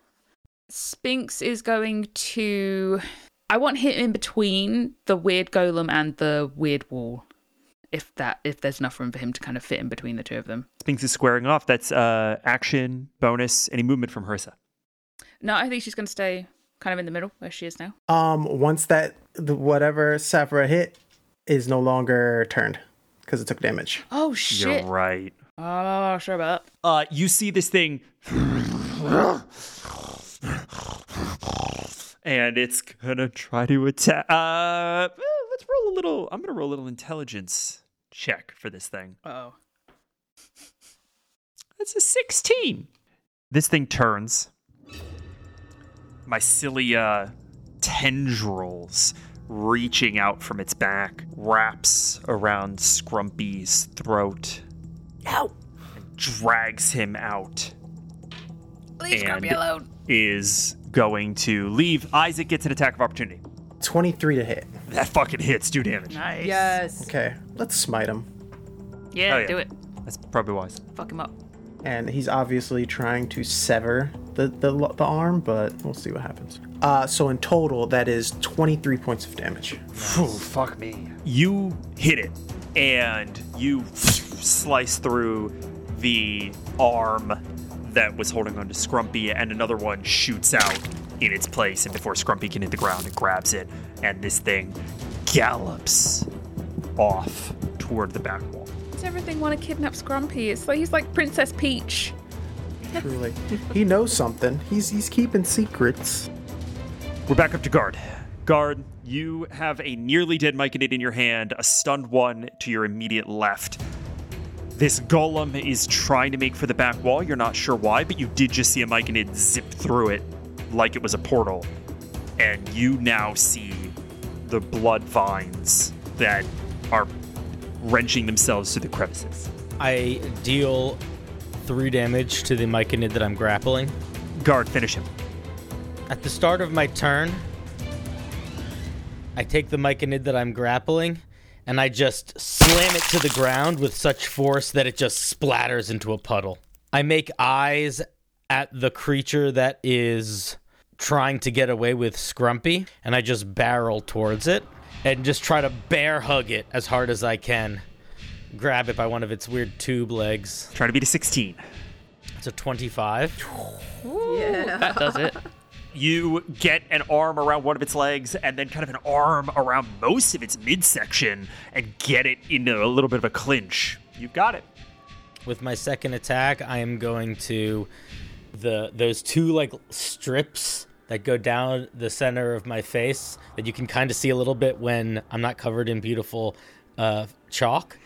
Sphinx is going to. I want him in between the weird golem and the weird wall. If that, if there's enough room for him to kind of fit in between the two of them. Sphinx is squaring off. That's uh action, bonus, any movement from Harissa. No, I think she's going to stay kind of in the middle where she is now. Um, once that the, whatever Saphira hit is no longer turned because it took damage. Oh shit! You're right. Oh, sure about that. Uh, you see this thing, and it's gonna try to attack. Uh, eh, let's roll a little. I'm gonna roll a little intelligence check for this thing. Oh. That's a 16. This thing turns. Mycelia tendrils reaching out from its back wraps around Scrumpy's throat. Ow. Drags him out. Leave Scrumpy alone. Is going to leave. Isaac gets an attack of opportunity. 23 to hit. That fucking hits. Do damage. Nice. Yes. Okay, let's smite him. Yeah, Oh, yeah. do it. That's probably wise. Fuck him up. And he's obviously trying to sever the, the, the arm, but we'll see what happens. Uh, so in total, that is 23 points of damage. Phew, fuck me. You hit it, and you slice through the arm that was holding onto Scrumpy, and another one shoots out in its place. And before Scrumpy can hit the ground, it grabs it, and this thing gallops off toward the back wall. Does everything want to kidnap Scrumpy? It's like he's like Princess Peach. Truly. he knows something. He's he's keeping secrets. We're back up to guard. Guard, you have a nearly dead Myconid in your hand, a stunned one to your immediate left. This golem is trying to make for the back wall. You're not sure why, but you did just see a Myconid zip through it like it was a portal. And you now see the blood vines that are wrenching themselves through the crevices. I deal three damage to the Myconid that I'm grappling. Guard, finish him. At the start of my turn, I take the Myconid that I'm grappling and I just slam it to the ground with such force that it just splatters into a puddle. I make eyes at the creature that is trying to get away with Scrumpy, and I just barrel towards it and just try to bear hug it as hard as I can. Grab it by one of its weird tube legs. Try to beat a 16. It's a 25. Yeah. That does it. You get an arm around one of its legs and then kind of an arm around most of its midsection and get it into a little bit of a clinch. You've got it. With my second attack, I am going to the those two like strips that go down the center of my face that you can kind of see a little bit when I'm not covered in beautiful uh, chalk.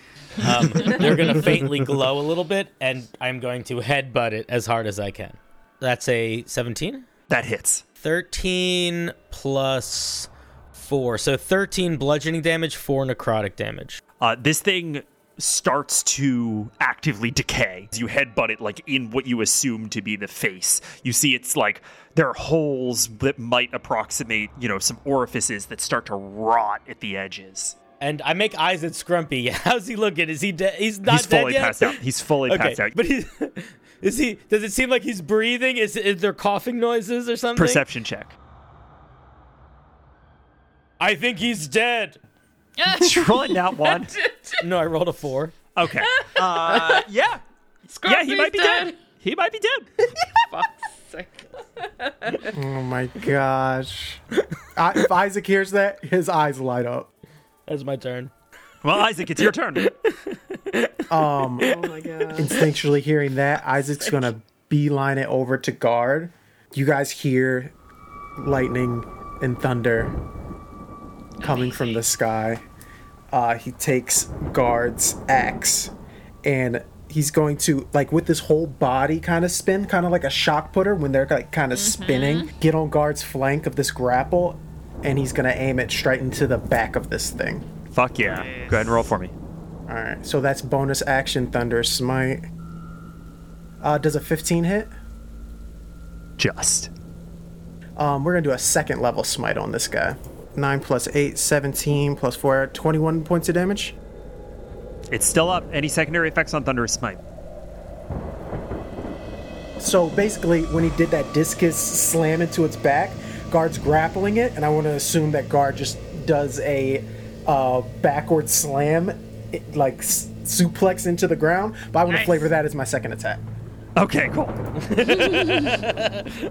Um, they're going to faintly glow a little bit, and I'm going to headbutt it as hard as I can. That's a 17. That hits. 13 plus 4. So 13 bludgeoning damage, 4 necrotic damage. Uh, this thing starts to actively decay. You headbutt it like in what you assume to be the face. You see it's like there are holes that might approximate, you know, some orifices that start to rot at the edges. And I make eyes at Scrumpy. How's he looking? Is he dead? He's not He's dead fully yet? passed out. He's fully Okay, passed out. but he's is he? Does it seem like he's breathing? Is, is there coughing noises or something? Perception check. I think he's dead. Rolling that one. No, I rolled a four. Okay. Uh, yeah. Yeah, he might be dead. dead. He might be dead. Oh my gosh. I, if Isaac hears that, his eyes light up. That's my turn. Well, Isaac, it's your turn. Um, Oh my god. instinctually hearing that, Isaac's gonna beeline it over to guard. You guys hear lightning and thunder coming from the sky. Uh, he takes guard's axe and he's going to like with this whole body kind of spin, kind of like a shock putter when they're like kind of spinning. Get on guard's flank of this grapple, and he's gonna aim it straight into the back of this thing. Fuck yeah. Go ahead and roll for me. All right, so that's bonus action thunder smite. Uh, does a 15 hit? Just. Um, we're gonna do a second level smite on this guy. 9 plus 8, 17 plus 4, 21 points of damage. It's still up. Any secondary effects on Thunderous Smite? So basically, when he did that discus slam into its back, guard's grappling it, and I want to assume that guard just does a uh, backward slam, it, like s- suplex into the ground. But I want to Nice. flavor that as my second attack. Okay, cool.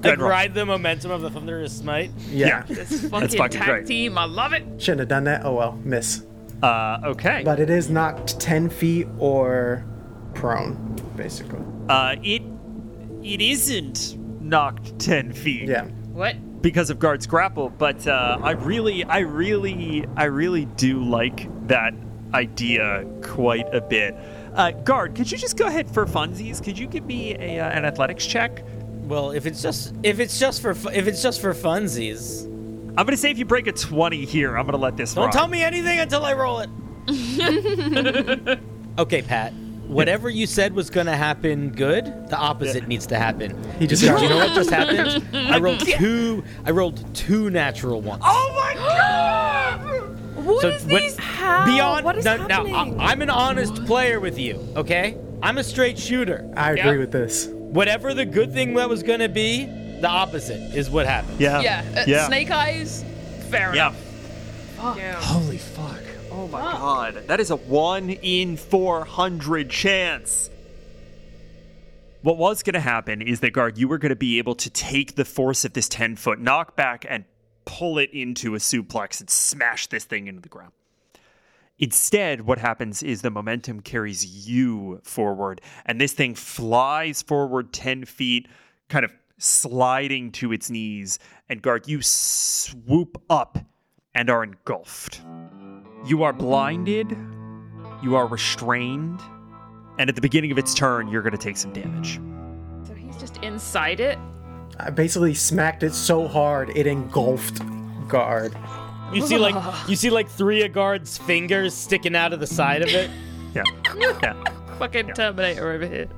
Like roll. ride the momentum of the thunderous smite. Yeah, This fucking fucking tag great. team, I love it. shouldn't have done that. Oh well, miss. Uh, okay. But it is knocked 10 feet or prone, basically. Uh, it it isn't knocked ten feet. Yeah. What? Because of guard's grapple but uh, i really i really i really do like that idea quite a bit uh, guard could you just go ahead for funsies could you give me a, uh, an athletics check Well, if it's just if it's just for fu- if it's just for funsies, i'm gonna say if you break a 20 here i'm gonna let this don't ride. tell me anything until I roll it. okay, Pat. Whatever you said was gonna happen good, the opposite needs to happen. He just Because you know what just happened? I rolled two. I rolled two natural ones. oh my god What So is when- these? How? Beyond What is now, now, happening? I, I'm an honest player with you. Okay, I'm a straight shooter. I agree Yeah. with this. Whatever the good thing that was gonna be, the opposite is what happened. yeah Yeah, uh, yeah snake eyes. Fair yeah enough. Yeah. holy fuck oh my god. That is a 1 in 400 chance. What was going to happen is that guard you were going to be able to take the force of this 10 foot knockback and pull it into a suplex and smash this thing into the ground. Instead what happens is the momentum carries you forward and this thing flies forward 10 feet kind of sliding to its knees. And guard you swoop up and are engulfed you are blinded you are restrained and at the beginning of its turn you're going to take some damage So he's just inside it. I basically smacked it so hard it engulfed guard. You see like you see like three of guards' fingers sticking out of the side of it. Yeah. Yeah. Fucking Terminator over here.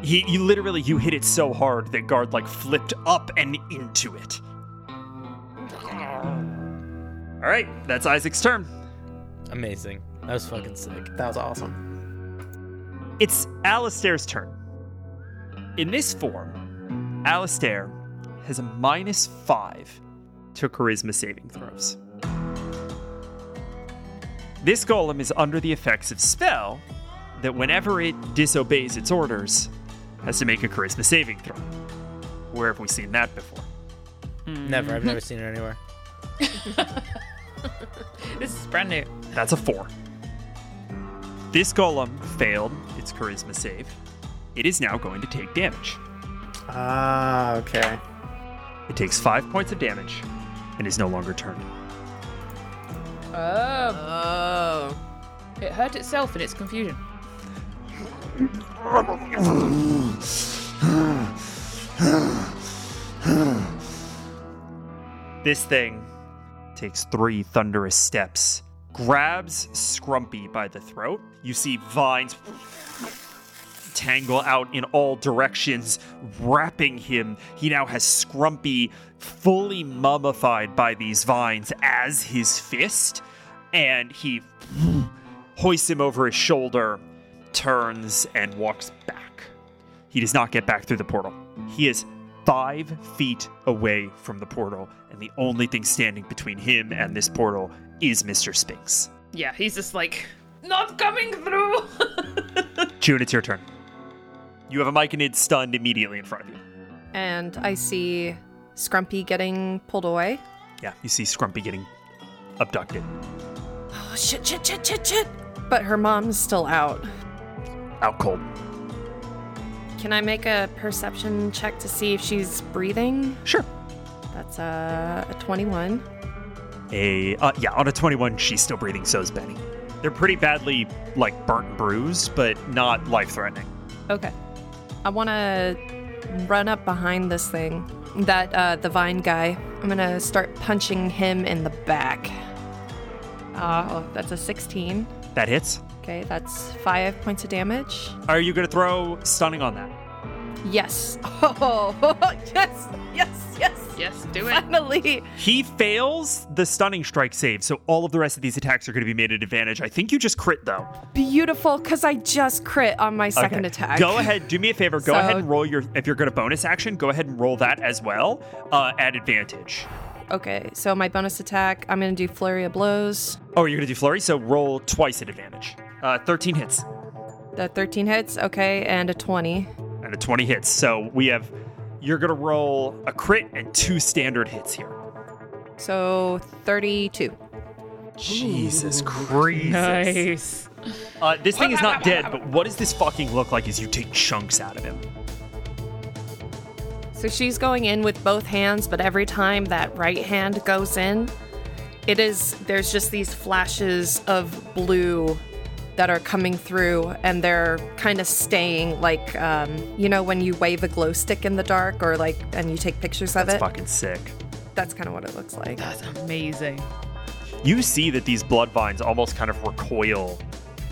He, you literally, you hit it so hard that guard like flipped up and into it. All right, that's Isaac's turn. Amazing. That was fucking sick. That was awesome. It's Alistair's turn. In this form, Alistair has a minus five to charisma saving throws. This golem is under the effects of spell that whenever it disobeys its orders, has to make a charisma saving throw. Where have we seen that before? Never. I've never hmm. seen it anywhere. This is brand new. That's a four. This golem failed its charisma save. It is now going to take damage. Ah, okay. It takes five points of damage and is no longer turned. Oh, Oh. it hurt itself in its confusion. This thing takes three thunderous steps, grabs Scrumpy by the throat. You see vines tangle out in all directions, wrapping him. He now has Scrumpy fully mummified by these vines as his fist, and he hoists him over his shoulder, turns, and walks back. He does not get back through the portal. He is five feet away from the portal, and the only thing standing between him and this portal is Mr. Spinks. Yeah, he's just like, not coming through. June, it's your turn. You have a Myconid stunned immediately in front of you. And I see Scrumpy getting pulled away. Yeah, you see Scrumpy getting abducted. Oh, shit, shit, shit, shit, shit. But her mom's still out. Out cold. Can I make a perception check to see if she's breathing? Sure. That's uh, a 21. A uh, yeah, on a 21, she's still breathing, so is Benny. They're pretty badly like burnt and bruised, but not life-threatening. Okay. I want to run up behind this thing. That, uh, the vine guy. I'm going to start punching him in the back. Uh, oh, that's a 16. That hits. Okay, that's five points of damage. Are you gonna throw stunning on that? Yes. Oh, yes, yes, yes. yes, do it. Finally. He fails the stunning strike save, so all of the rest of these attacks are going to be made at advantage. I think you just crit though. Beautiful, because I just crit on my second Okay. attack. Go ahead, do me a favor. Go So- ahead and roll your. If you're going to bonus action, go ahead and roll that as well uh, at advantage. Okay, so my bonus attack, I'm going to do Flurry of Blows. Oh, you're going to do flurry, so roll twice at advantage. Uh, 13 hits The 13 hits, okay, and a 20. and a 20 hits. So we have. You're going to roll a crit and two standard hits here. So 32. Jesus Christ. Nice. Uh, this thing is not dead, but what does this fucking look like as you take chunks out of him? So she's going in with both hands, but every time that right hand goes in, it is there's just these flashes of blue that are coming through and they're kind of staying like um, you know when you wave a glow stick in the dark or like and you take pictures of That's it fucking sick. that's kind of what it looks like That's amazing. You see that these blood vines almost kind of recoil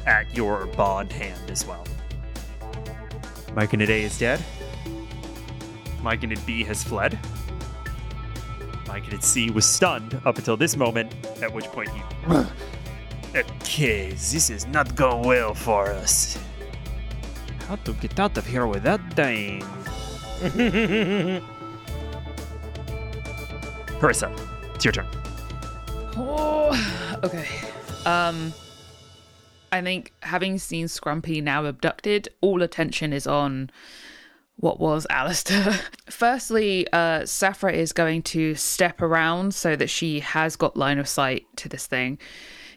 at your bond hand as well. Myconid A is dead. Myconid B has fled. Myconid C was stunned up until this moment, at which point he. Okay, this is not going well for us. How to get out of here without dying? Harissa, it's your turn. Oh, okay. Um, I think having seen Scrumpy now abducted, all attention is on what was Alistair. Firstly, uh, Saphra is going to step around so that she has got line of sight to this thing.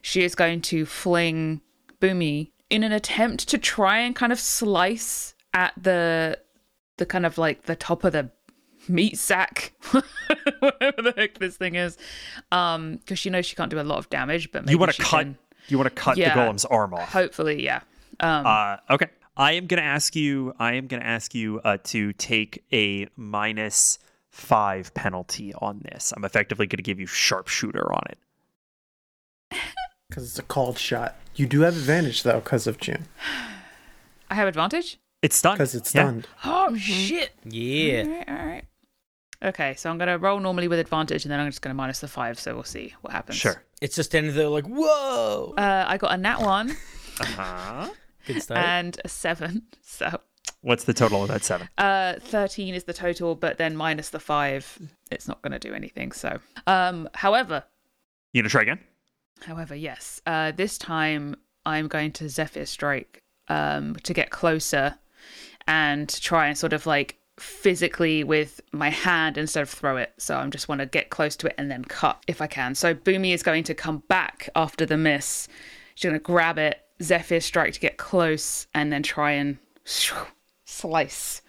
She is going to fling Boomy in an attempt to try and kind of slice at the the kind of like the top of the meat sack, whatever the heck this thing is, um, because she knows she can't do a lot of damage. But maybe you want to cut can- you want to cut Yeah. the golem's arm off Hopefully, yeah. Um, uh, okay i am going to ask you i am going to ask you uh, to take a minus five penalty on this i'm effectively going to give you sharpshooter on it Because it's a called shot. You do have advantage though, because of June. I have advantage. It's stunned. Because it's Yeah. stunned. Oh shit! Yeah. All right, all right. Okay, so I'm gonna roll normally with advantage, and then I'm just gonna minus the five. So we'll see what happens. Sure. It's just standing there like, whoa. Uh, I got a nat one Uh-huh. Good start. and a seven. So What's the total of that seven? uh, thirteen is the total, but then minus the five, it's not gonna do anything. So, um, however, You gonna try again? However, yes, uh, this time I'm going to Zephyr Strike um, to get closer and try and sort of like physically with my hand instead of throw it. So I just want to get close to it and then cut if I can. So Boomy is going to come back after the miss. She's going to grab it, Zephyr Strike to get close, and then try and slice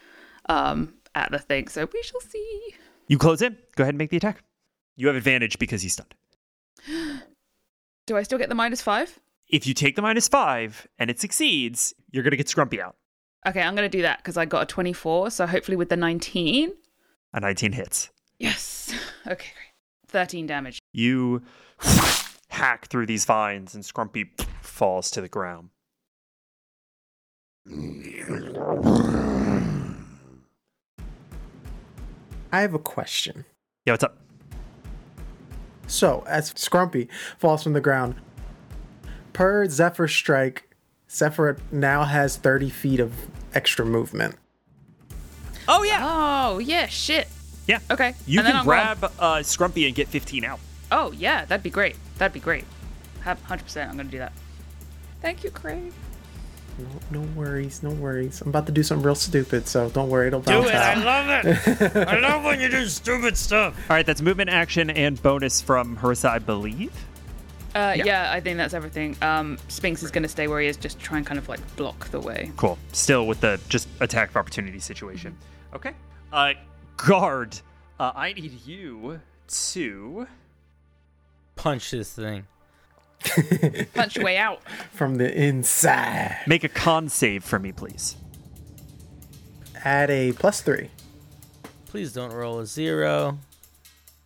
um, at the thing. So we shall see. You close in. Go ahead and make the attack. You have advantage because he's stunned. Do I still get the minus five? If you take the minus five and it succeeds, you're gonna get Scrumpy out. Okay, I'm going to do that because I got a 24. So hopefully with the 19. A 19 hits. Yes. Okay, great. 13 damage. You hack through these vines and Scrumpy falls to the ground. I have a question. Yeah, what's up? So, as Scrumpy falls from the ground, per Zephyr Strike, Zephyr now has 30 feet of extra movement. Oh yeah, Oh, yeah, shit. yeah. Okay. You and can grab uh, Scrumpy and get 15 out. Oh, yeah, that'd be great. That'd be great. 100%. I'm going to do that. Thank you, Craig. No, no worries, no worries. I'm about to do something real stupid, so don't worry, it'll bounce Do it! out. I love it. I love when you do stupid stuff. All right, that's movement, action, and bonus from Harissa, I believe. Uh, yeah. I think that's everything. Um, Spinks is going to stay where he is, just try and kind of like block the way. Cool. Still with the just attack of opportunity situation. Okay. Uh, guard. Uh, I need you to. Punch this thing. Punch your way out. From the inside. Make a con save for me, please. Add a plus three. Please don't roll a zero.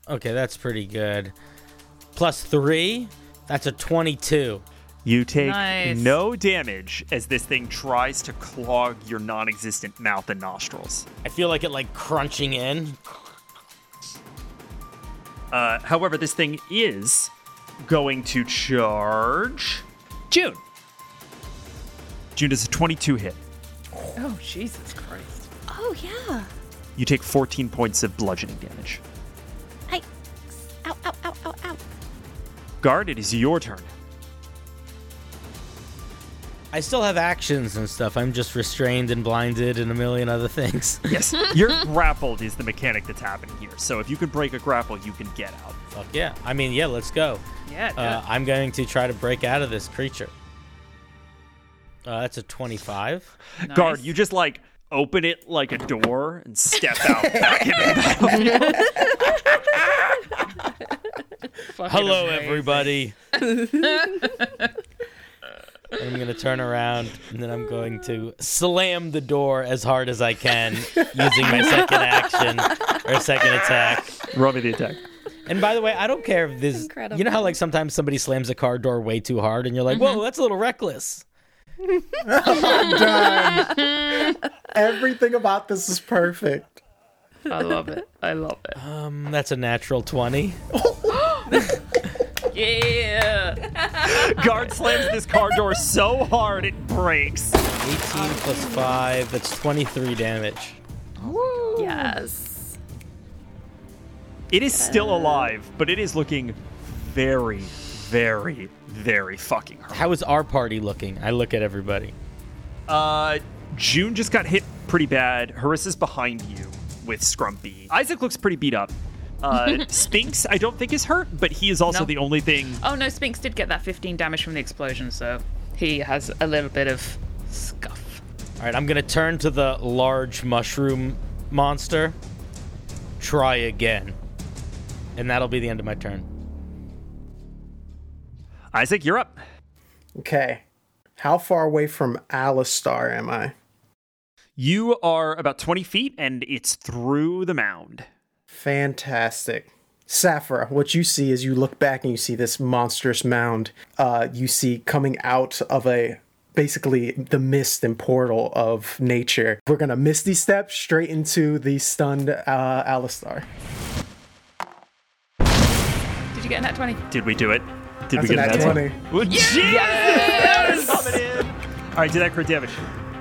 Okay, that's pretty good. Plus three. That's a 22. You take Nice. no damage as this thing tries to clog your non existent mouth and nostrils. I feel like it like crunching in. Uh, however, this thing is going to charge June. June does a 22 hit. Oh, Jesus Christ. Oh yeah. You take 14 points of bludgeoning damage. I. Ow! Ow! Ow! Ow! Ow! Guard, it is your turn. I still have actions and stuff. I'm just restrained and blinded and a million other things. Yes, you're grappled is the mechanic that's happening here. So if you can break a grapple, you can get out. Fuck yeah. I mean, yeah, let's go. Yeah, do Uh. I'm going to try to break out of this creature. Uh, that's a 25. Guard, you just like open it like a door and step out back into the battlefield. Hello, amazing. everybody. I'm going to turn around and then I'm going to slam the door as hard as I can using my second action or second attack. Roll me the attack. And by the way, I don't care if this. Incredible. You know how like sometimes somebody slams a car door way too hard and you're like, "Whoa, that's a little reckless." Done. Everything about this is perfect. I love it. I love it. Um, that's a natural 20. Yeah. Guard slams this car door so hard it breaks. 18 plus 5, that's 23 damage. Yes. It is still alive, but it is looking very, very, very fucking hurt. How is our party looking? I look at everybody. Uh, June just got hit pretty bad. Harissa's behind you with Scrumpy. Isaac looks pretty beat up. Uh, Spinks, I don't think is hurt, but he is also No. the only thing. Oh no, Spinks did get that 15 damage from the explosion, so he has a little bit of scuff. All right, I'm going to turn to the large mushroom monster. Try again. And that'll be the end of my turn. Isaac, you're up. Okay. How far away from Alistair am I? You are about 20 feet, and it's through the mound. Fantastic. Saphira, what you see is you look back and you see this monstrous mound. Uh, you see coming out of a basically the mist and portal of nature. We're gonna misty step straight into the stunned uh, Alistair. Did you get a nat 20? Did we do it? Did That's we a get nat that? 20. Well, yes! Coming in. All right, do that crit damage.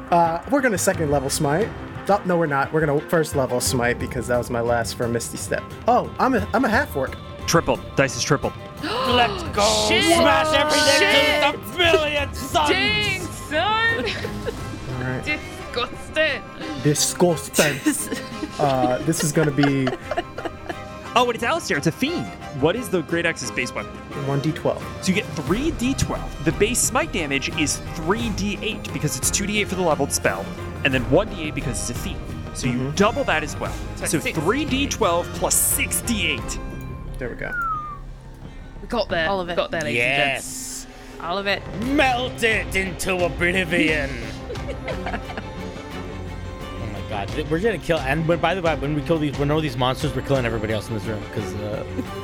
Uh, we're gonna second level smite. Oh, no, we're not. We're gonna first level smite because that was my last for Misty Step. Oh, I'm a I'm a half orc. Tripled. Dice is tripled. Let's go. Shit. Smash everything Shit. to the billion suns. Dang, son! All right. Disgusting. Disgusting. uh, this is gonna be Oh, and it's Alistair. It's a fiend. What is the Great Axe's base weapon? one d12. So you get 3d12. The base smite damage is 3d8 because it's 2d8 for the leveled spell, and then 1d8 because it's a fiend. So you double that as well. So, six 3d12 plus 6d8. There we go. We got there. All of it. Got there, ladies and gents. Yes. All of it. Melt it into oblivion. oh my god, we're gonna kill. And when, by the way, when we kill these, when all these monsters, we're killing everybody else in this room because uh,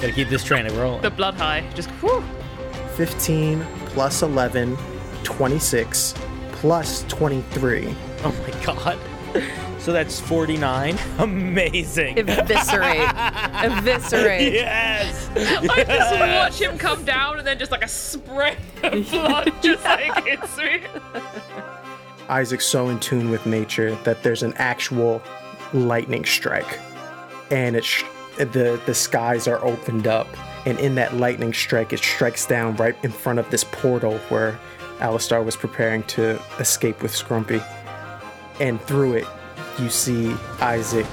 gotta keep this train rolling. The blood high. Just whew. 15 plus 11, 26 plus 23. Oh my god. So that's 49. Amazing. Eviscerate. Eviscerate. yes. I just watch him come down and then just like a spray of blood just like hits me. Isaac's so in tune with nature that there's an actual lightning strike, and it sh- the the skies are opened up, and in that lightning strike, it strikes down right in front of this portal where Alistair was preparing to escape with Scrumpy, and through it, you see Isaac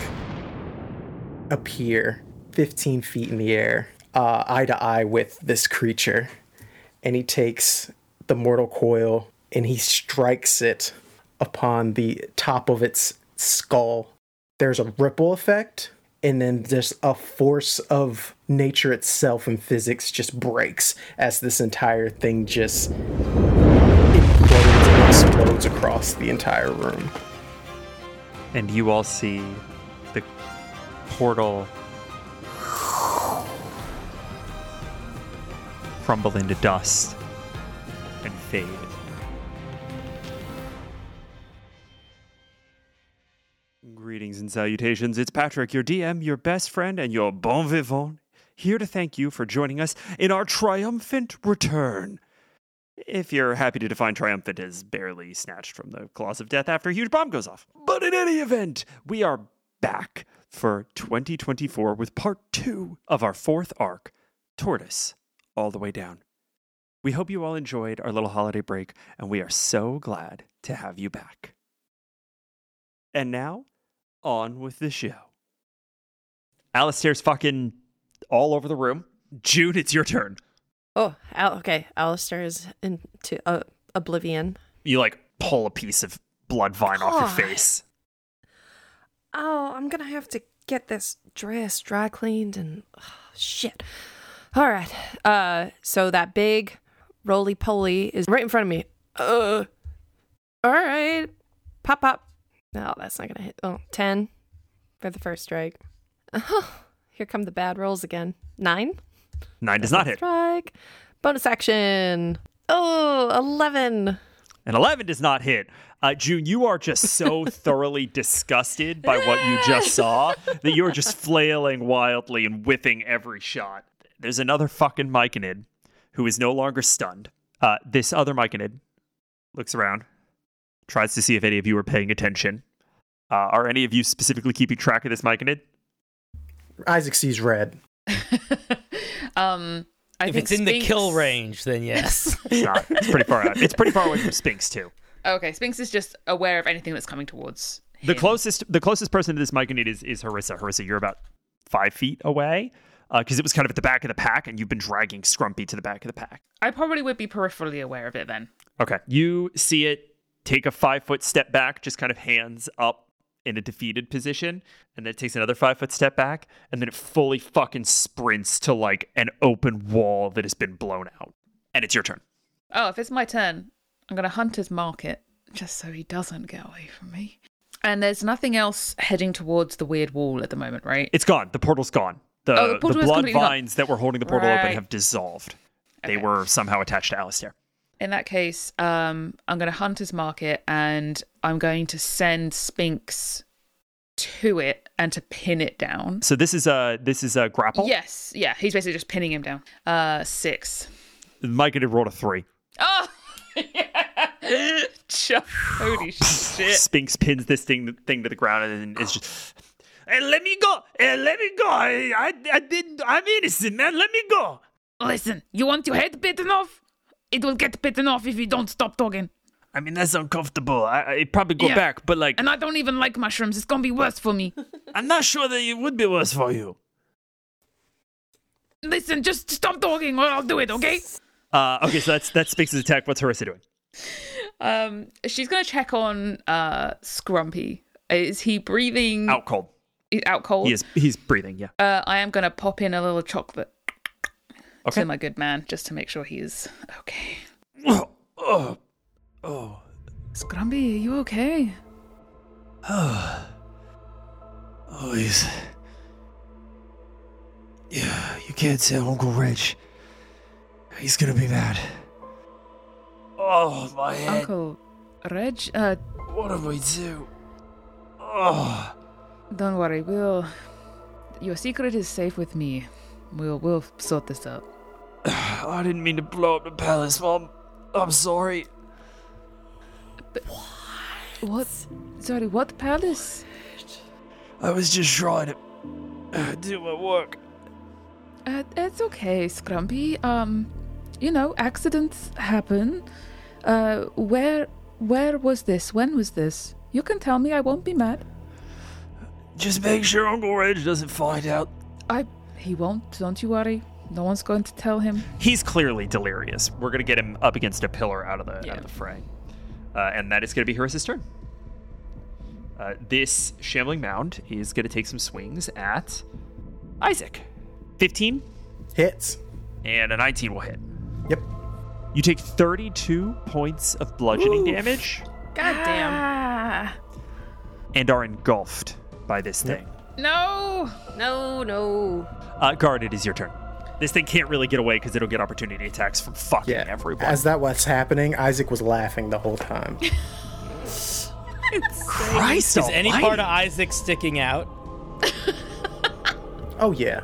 appear 15 feet in the air, uh, eye to eye with this creature, and he takes the mortal coil and he strikes it upon the top of its skull. There's a ripple effect, and then just a force of nature itself and physics just breaks as this entire thing just implodes and explodes across the entire room. And you all see the portal crumble into dust and fade. Greetings and salutations. It's Patrick, your DM, your best friend, and your bon vivant, here to thank you for joining us in our triumphant return. If you're happy to define triumphant as barely snatched from the claws of death after a huge bomb goes off. But in any event, we are back for 2024 with part two of our fourth arc, Tortoise, all the way down. We hope you all enjoyed our little holiday break, and we are so glad to have you back. And now, on with the show. Alistair's fucking all over the room. June, it's your turn. Oh, Al- okay. Alistair is into uh, oblivion. You like pull a piece of blood vine off your face. Oh, I'm gonna have to get this dress dry cleaned and oh, shit. All right. Uh, so that big roly poly is right in front of me. Uh, all right. Pop pop. No, that's not gonna hit. Oh, 10 for the first strike. Oh, here come the bad rolls again. Nine. Nine does not hit. Strike. Bonus action. Oh, 11. And 11 does not hit. Uh, June, you are just so thoroughly disgusted by what you just saw that you're just flailing wildly and whipping every shot. There's another fucking Myconid who is no longer stunned. Uh, this other Myconid looks around, tries to see if any of you are paying attention. Uh, are any of you specifically keeping track of this Myconid? Isaac sees red. um, I If think it's in the kill range, then yes. It's not. It's pretty far out. It's pretty far away from Sphinx, too. Okay, Sphinx is just aware of anything that's coming towards. The closest the closest person to this Myconid is, is Harissa. Harissa, you're about five feet away because it was kind of at the back of the pack, and you've been dragging Scrumpy to the back of the pack. I probably would be peripherally aware of it then. Okay. You see it take a five foot step back, just kind of hands up in a defeated position, and then it takes another five foot step back, and then it fully fucking sprints to like an open wall that has been blown out. And it's your turn. Oh, if it's my turn, I'm to hunt Hunter's Market just so he doesn't get away from me. And there's nothing else heading towards the weird wall at the moment, right? It's gone. The portal's gone. The, Oh, the the, portal is blood completely gone. vines that were holding the portal open have dissolved. They were somehow attached to Alistair. In that case, um, I'm going to Hunter's Market and I'm going to send Spinks to it and to pin it down. So this is a this is a grapple. Yes, yeah, he's basically just pinning him down. Uh, six. Micah did roll a three. Oh, yeah. Holy shit. Spinks pins this thing thing to the ground and is just. Hey, let me go! Hey, let me go! I, I, I did. I'm innocent, man. Let me go. Listen, you want your head bitten off? It will get bitten off if you don't stop talking. I mean, that's uncomfortable. I, I it'd probably go Yeah. back, but like, And I don't even like mushrooms. It's gonna be worse for me. I'm not sure that it would be worse for you. Listen, just stop talking or I'll do it, okay? Uh, okay, so that's that. that's Spinks' attack. What's Harissa doing? Um, she's gonna check on uh Scrumpy. Is he breathing Out cold. He's out cold? He is. He's breathing. Yeah. Uh, I am gonna pop in a little chocolate Okay. to my good man just to make sure he's okay. Oh, oh, oh. Scrumpy, are you okay? Oh, he's. Yeah, you can't tell Uncle Rich. He's gonna be mad. Oh, my head. Uncle Reg, uh, What do we do? Oh. don't worry, we'll. Your secret is safe with me. We'll we'll sort this out. I didn't mean to blow up the palace, Mom. I'm sorry. What? Sorry, what palace? I was just trying to uh, do my work. Uh, it's okay, Scrumpy. Um, you know, accidents happen. Uh, where where was this? When was this? You can tell me. I won't be mad. Just make sure Uncle Reg doesn't find out. I he won't. Don't you worry. No one's going to tell him. He's clearly delirious. We're gonna get him up against a pillar out of the Yeah. out of the fray, uh, and that is gonna be Harissa's turn. Uh, this shambling mound is gonna take some swings at Isaac. Fifteen Hits. and a nineteen will hit. Yep. You take thirty-two points of bludgeoning damage God damn. Ah, and are engulfed by this thing. no. No, no. Uh, Guard, it is your turn. This thing can't really get away because it'll get opportunity attacks from fucking Yeah. everyone. As that was happening, Isaac was laughing the whole time. Christ, Is any part of Isaac sticking out? oh yeah.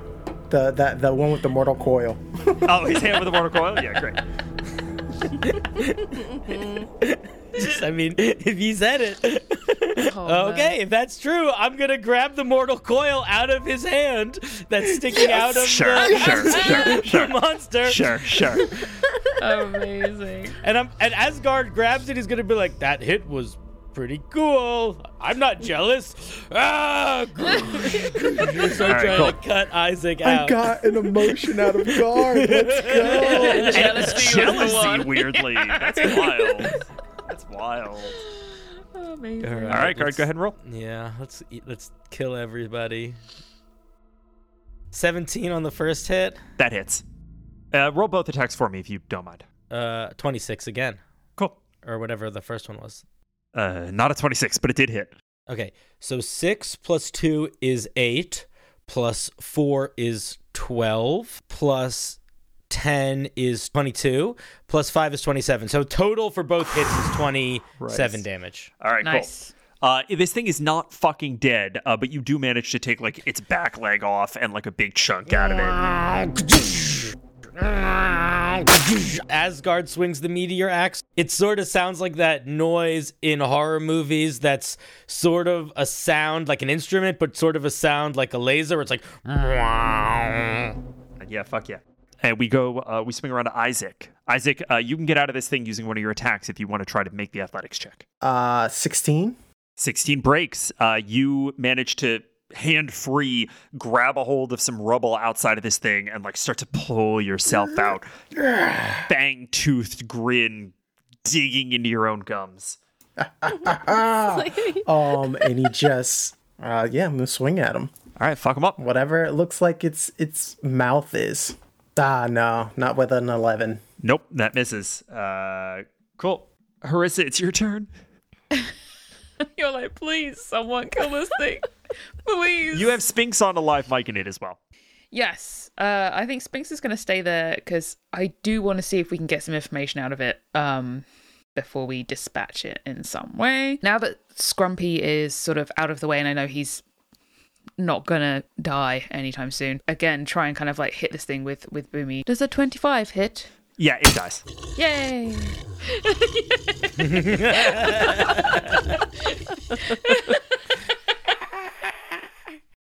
The that the one with the mortal coil. Oh, his hand with the mortal coil? Yeah, great. Just, I mean, if he said it. Oh, okay, if that's true, I'm gonna grab the mortal coil out of his hand that's sticking out of Sure, the, sure, sure, the sure. monster. Sure, sure. Amazing. And I'm and Asgard grabs it, he's gonna be like, that hit was pretty cool. I'm not jealous. Ah! so right, trying cool. to cut Isaac out. I got an emotion out of Guard. Let's go. And Jealousy jealousy, weirdly. That's wild. That's wild. Amazing. All All right, Guard, let's- go ahead and roll. Yeah, let's eat, let's kill everybody. 17 on the first hit. That hits. Uh, roll both attacks for me if you don't mind. Uh 26 again Cool. or whatever the first one was. Uh, not a 26, but it did hit. Okay. So 6 plus 2 is 8 plus 4 is 12 plus 10 is 22 plus 5 is 27. So total for both hits is 27 Right. damage. All right, Nice. cool. Uh, this thing is not fucking dead, uh, but you do manage to take like its back leg off and like a big chunk out of it. Asgard swings the meteor axe. It sort of sounds like that noise in horror movies that's sort of a sound like an instrument, but sort of a sound like a laser. Where it's like, Yeah, fuck yeah. And we go, uh, we swing around to Isaac. Isaac, uh, you can get out of this thing using one of your attacks if you want to try to make the athletics check. Uh, sixteen. 16 breaks. Uh, you manage to hand free grab a hold of some rubble outside of this thing and like start to pull yourself out. Fang toothed grin digging into your own gums. Um, and he just, uh, yeah, I'm gonna swing at him. All right, fuck him up. Whatever it looks like its its mouth is. Ah, no, not with an eleven. Nope, that misses. Uh, cool. Harissa, it's your turn. You're like, please, someone kill this thing. please. You have Spinks on a live mic in it as well. Yes, uh, I think Spinks is going to stay there because I do want to see if we can get some information out of it um, before we dispatch it in some way. Now that Scrumpy is sort of out of the way, and I know he's not gonna die anytime soon. Again, try and kind of like hit this thing with with Boomy. Does a twenty-five hit? Yeah, it does. Yay!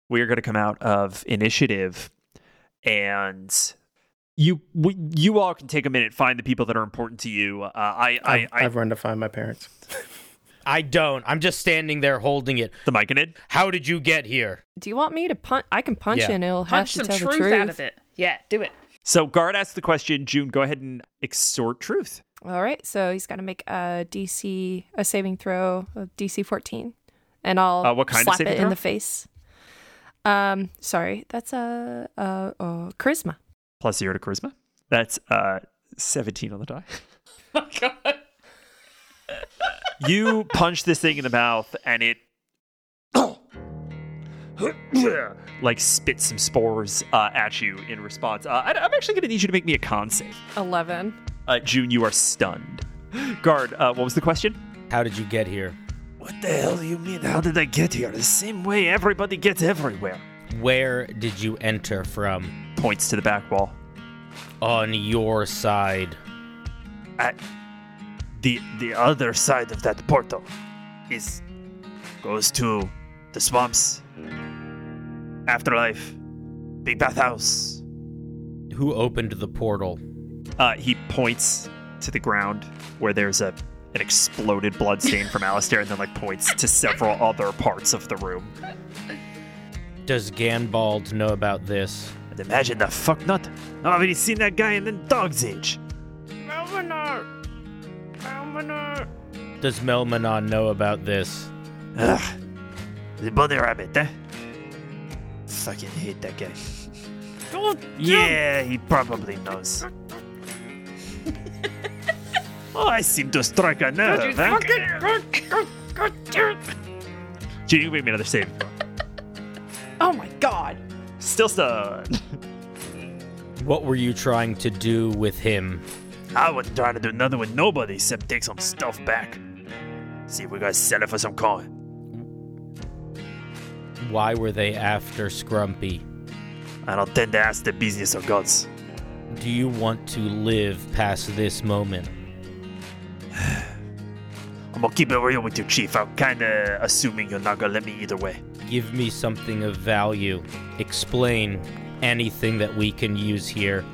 we are going to come out of initiative and you we, you all can take a minute find the people that are important to you uh, i i, I've, I I've run to find my parents. I don't. I'm just standing there holding it. the Myconid How did you get here? Do you want me to punch? I can punch Yeah. you and it'll have Punch to some tell truth, the truth. out of it. Yeah, do it. so Guard asks the question june go ahead and extort truth All right, so he's got to make a DC a saving throw of DC 14, and I'll Uh, what kind slap saving it throw? in the face. Um, sorry, that's a, a, a charisma. plus zero to charisma that's uh 17 on the die god. you punch this thing in the mouth and it like spits some spores uh, at you in response uh, I, i'm actually going to need you to make me a con save 11. uh, june you are stunned Guard uh, what was the question How did you get here? What the hell do you mean? How did I get here? The same way everybody gets everywhere. Where did you enter from? Points to the back wall. On your side. At the the other side of that portal is goes to the swamps. Afterlife. Big bathhouse. Who opened the portal? Uh, he points to the ground where there's a an exploded bloodstain from Alistair and then like points to several other parts of the room. Does Ganbald know about this? And imagine the fuck not. I've already seen that guy in the dog's age. Does Melmanon know about this? Ugh. The bunny rabbit, eh? Fucking hate that guy. yeah, he probably knows. oh, I seem to strike a nerve, huh? Gee, you can make me another save. Oh my god. Still stunned. What were you trying to do with him? I wasn't trying to do nothing with nobody except take some stuff back. See if we gotta sell it for some coin. Why were they after Scrumpy? I don't tend to ask the business of gods. Do you want to live past this moment? I'm gonna keep it real with you, Chief. I'm kinda assuming you're not gonna let me either way. Give me something of value. Explain anything that we can use here.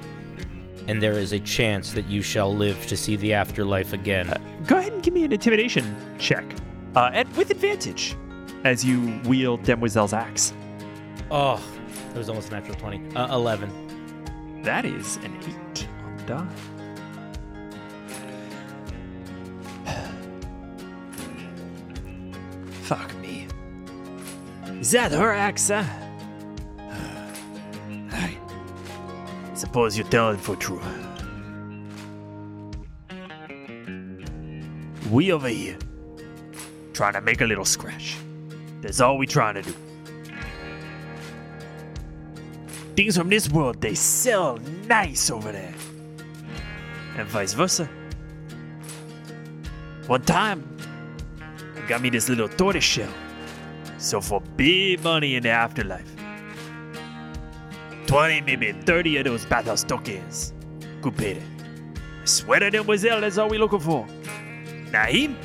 And there is a chance that you shall live to see the afterlife again. Go ahead and give me an intimidation check. Uh, and with advantage as you wield Demoiselle's axe. Oh, it was almost a natural 20. Uh, 11. That is an 8 on the die. Fuck me. Is that her axe, huh? Suppose you're telling for true. We over here, trying to make a little scratch. That's all we trying to do. Things from this world, they sell nice over there. And vice versa. One time, got me this little tortoise shell. So for big money in the afterlife. 20, maybe 30 of those bathhouse tokens. Good payday. I swear to Demoiselle, that's all we're looking for. Now him,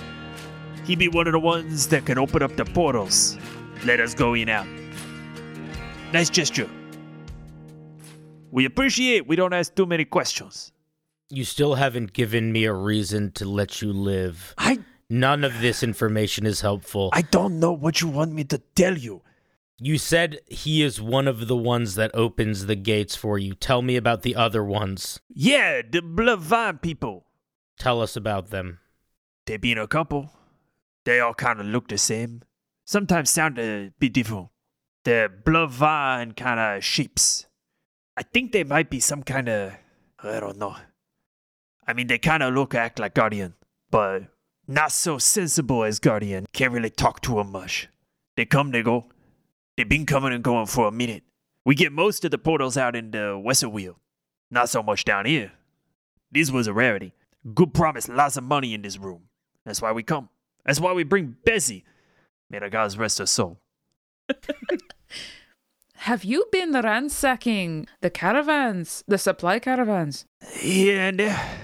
he be one of the ones that can open up the portals. Let us go in out. Nice gesture. We appreciate we don't ask too many questions. You still haven't given me a reason to let you live. I None of this information is helpful. I don't know what you want me to tell you. You said he is one of the ones that opens the gates for you. Tell me about the other ones. Yeah, the blood vine people. Tell us about them. They been a couple. They all kind of look the same. Sometimes sound a bit different. They're blood vine kind of shapes. I think they might be some kind of I don't know. I mean, they kind of look act like guardian, but not so sensible as guardian. Can't really talk to to 'em much. They come, they go. They been coming and going for a minute. We get most of the portals out in the Wesserwheel. Not so much down here. This was a rarity. Good promise, lots of money in this room. That's why we come. That's why we bring Bessie. May the gods rest her soul. Have you been ransacking the caravans, the supply caravans? Here and there.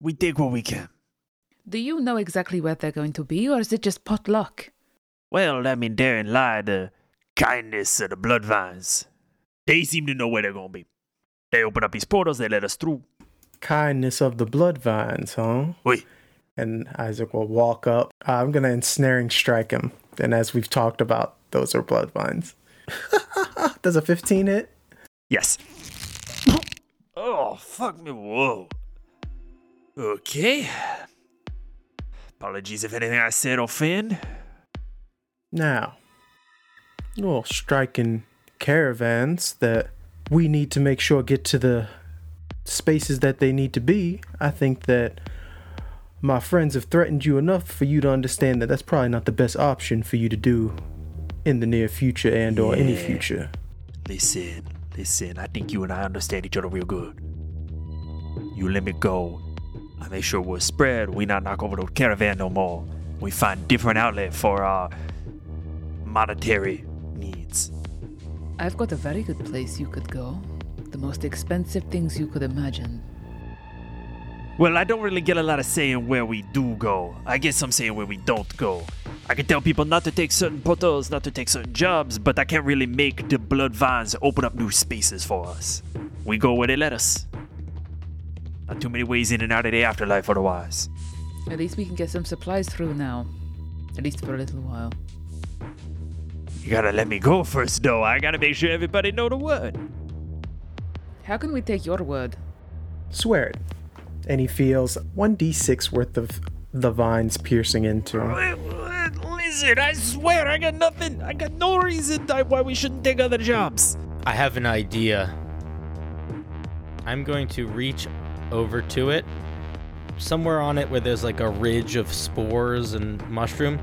We take what we can. Do you know exactly where they're going to be, or is it just pot luck? Well, I mean, therein lie the kindness of the Bloodvines. They seem to know where they're going to be. They open up these portals, they let us through. Kindness of the bloodvines, huh? Wait, And Isaac will walk up. I'm gonna ensnaring strike him. And as we've talked about, those are bloodvines. Does a 15 hit? yes. Oh, fuck me. Whoa. Okay. Apologies if anything I said offend. Now, well, striking caravans that we need to make sure get to the spaces that they need to be. I think that my friends have threatened you enough for you to understand that that's probably not the best option for you to do in the near future and or any future. Listen, listen. I think you and I understand each other real good. You let me go. I make sure we're spread. We not knock over the caravan no more. We find different outlet for our monetary I've got a very good place you could go. The most expensive things you could imagine. Well, I don't really get a lot of say in where we do go. I guess I'm saying where we don't go. I can tell people not to take certain portals, not to take certain jobs, but I can't really make the blood vines open up new spaces for us. We go where they let us. Not too many ways in and out of the afterlife otherwise. At least we can get some supplies through now. At least for a little while. You gotta let me go first, though. I gotta make sure everybody know the word. How can we take your word? Swear it. And he feels 1d6 worth of the vines piercing into him. Listen, I swear, I got nothing. I got no reason why we shouldn't take other jobs. I have an idea. I'm going to reach over to it. Somewhere on it where there's like a ridge of spores and mushroom,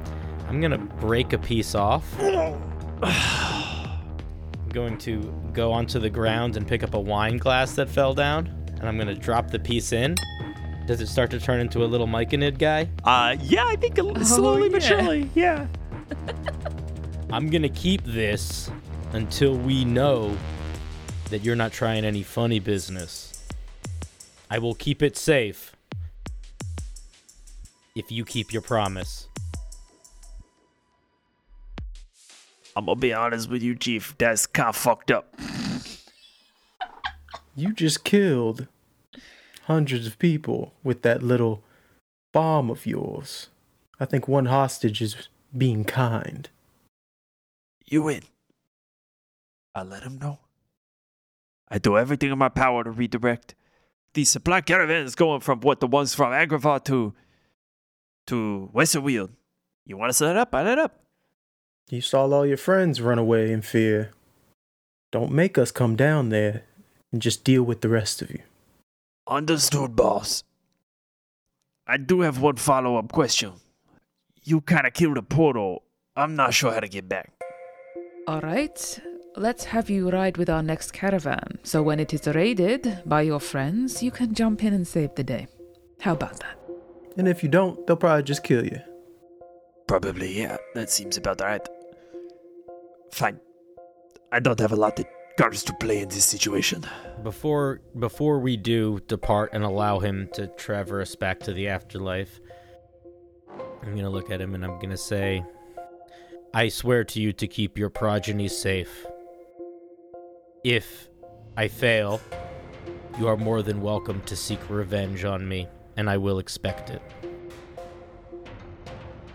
I'm going to break a piece off. I'm going to go onto the ground and pick up a wine glass that fell down, and I'm going to drop the piece in. Does it start to turn into a little Myconid guy? Uh, yeah, I think a little slowly but yeah. surely. Yeah. I'm gonna keep this until we know that you're not trying any funny business. I will keep it safe if you keep your promise. I'm gonna be honest with you, Chief. That's kind of fucked up. You just killed hundreds of people with that little bomb of yours. I think one hostage is being kind. You win. I let him know. I do everything in my power to redirect these supply caravans going from what the ones from Agrava to to Westerweald. You want to set it up? I let it up. You saw all your friends run away in fear. Don't make us come down there and just deal with the rest of you. Understood, boss. I do have one follow up question. You kind of killed a portal. I'm not sure how to get back. All right, let's have you ride with our next caravan. So when it is raided by your friends, you can jump in and save the day. How about that? And if you don't, they'll probably just kill you. Probably, yeah. That seems about right. Fine. I don't have a lot of cards to play in this situation. Before before we do depart and allow him to traverse back to the afterlife, I'm gonna look at him and I'm gonna say, I swear to you to keep your progeny safe. If I fail, you are more than welcome to seek revenge on me, and I will expect it.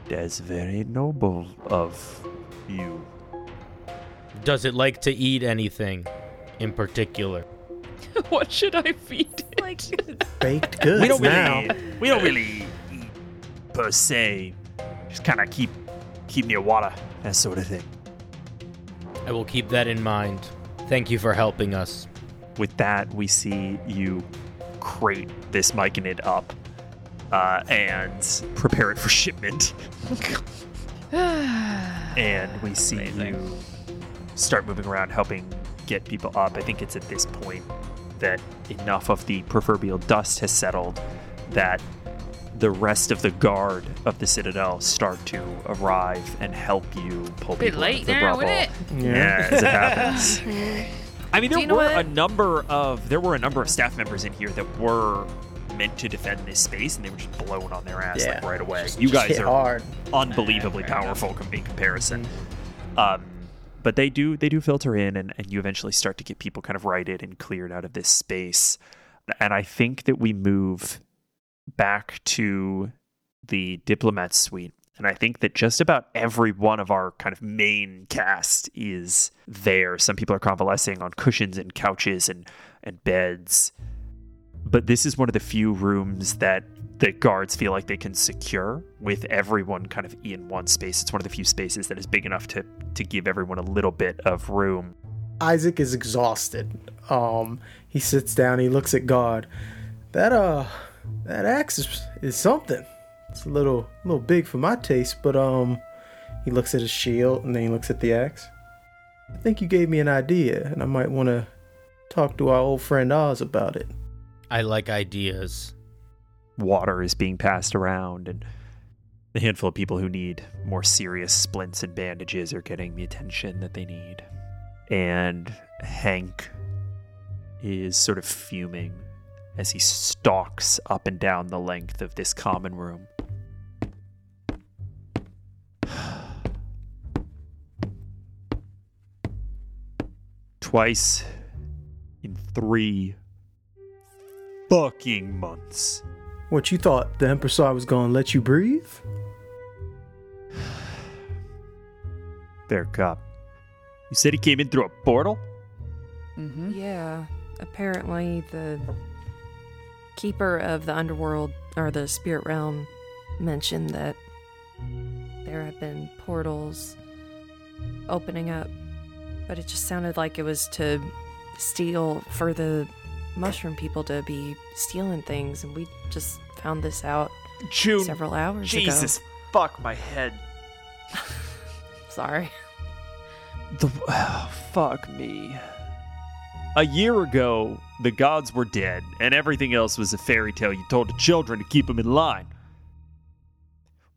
That's very noble of you. Does it like to eat anything in particular? what should I feed it? Like, Baked goods We don't now. really, we don't really eat per se. Just kind of keep keep near water, that sort of thing. I will keep that in mind. Thank you for helping us. With that, we see you crate this Myconid up uh, and prepare it for shipment. and we see you start moving around helping get people up. I think it's at this point that enough of the proverbial dust has settled that the rest of the guard of the citadel start to arrive and help you pull Bit people out of the now, rubble. it? Yeah, as it happens. I mean, there were what? a number of there were a number of staff members in here that were meant to defend this space, and they were just blown on their ass like right away. Just- you just guys are hard. unbelievably fair powerful in comparison. Um, but they do they do filter in, and, and you eventually start to get people kind of righted and cleared out of this space. And I think that we move back to the diplomat suite. And I think that just about every one of our kind of main cast is there. Some people are convalescing on cushions and couches and, and beds. But this is one of the few rooms that the guards feel like they can secure with everyone kind of in one space. It's one of the few spaces that is big enough to, to give everyone a little bit of room. Isaac is exhausted. Um, he sits down. He looks at Guard. That uh, that axe is, is something. It's a little little big for my taste, but um, he looks at his shield and then he looks at the axe. I think you gave me an idea, and I might want to talk to our old friend Oz about it. I like ideas. Water is being passed around and the handful of people who need more serious splints and bandages are getting the attention that they need. And Hank is sort of fuming as he stalks up and down the length of this common room. Twice in three fucking months What you thought the Empress was gonna let you breathe? There, cop. You said he came in through a portal? Mm-hmm. Yeah, apparently the keeper of the underworld or the spirit realm mentioned that there have been portals opening up, but it just sounded like it was to steal for the mushroom people to be stealing things, and we just found this out June. several hours ago. Jesus, fuck my head. Sorry. The oh, fuck me. A year ago, the gods were dead, and everything else was a fairy tale you told the children to keep them in line.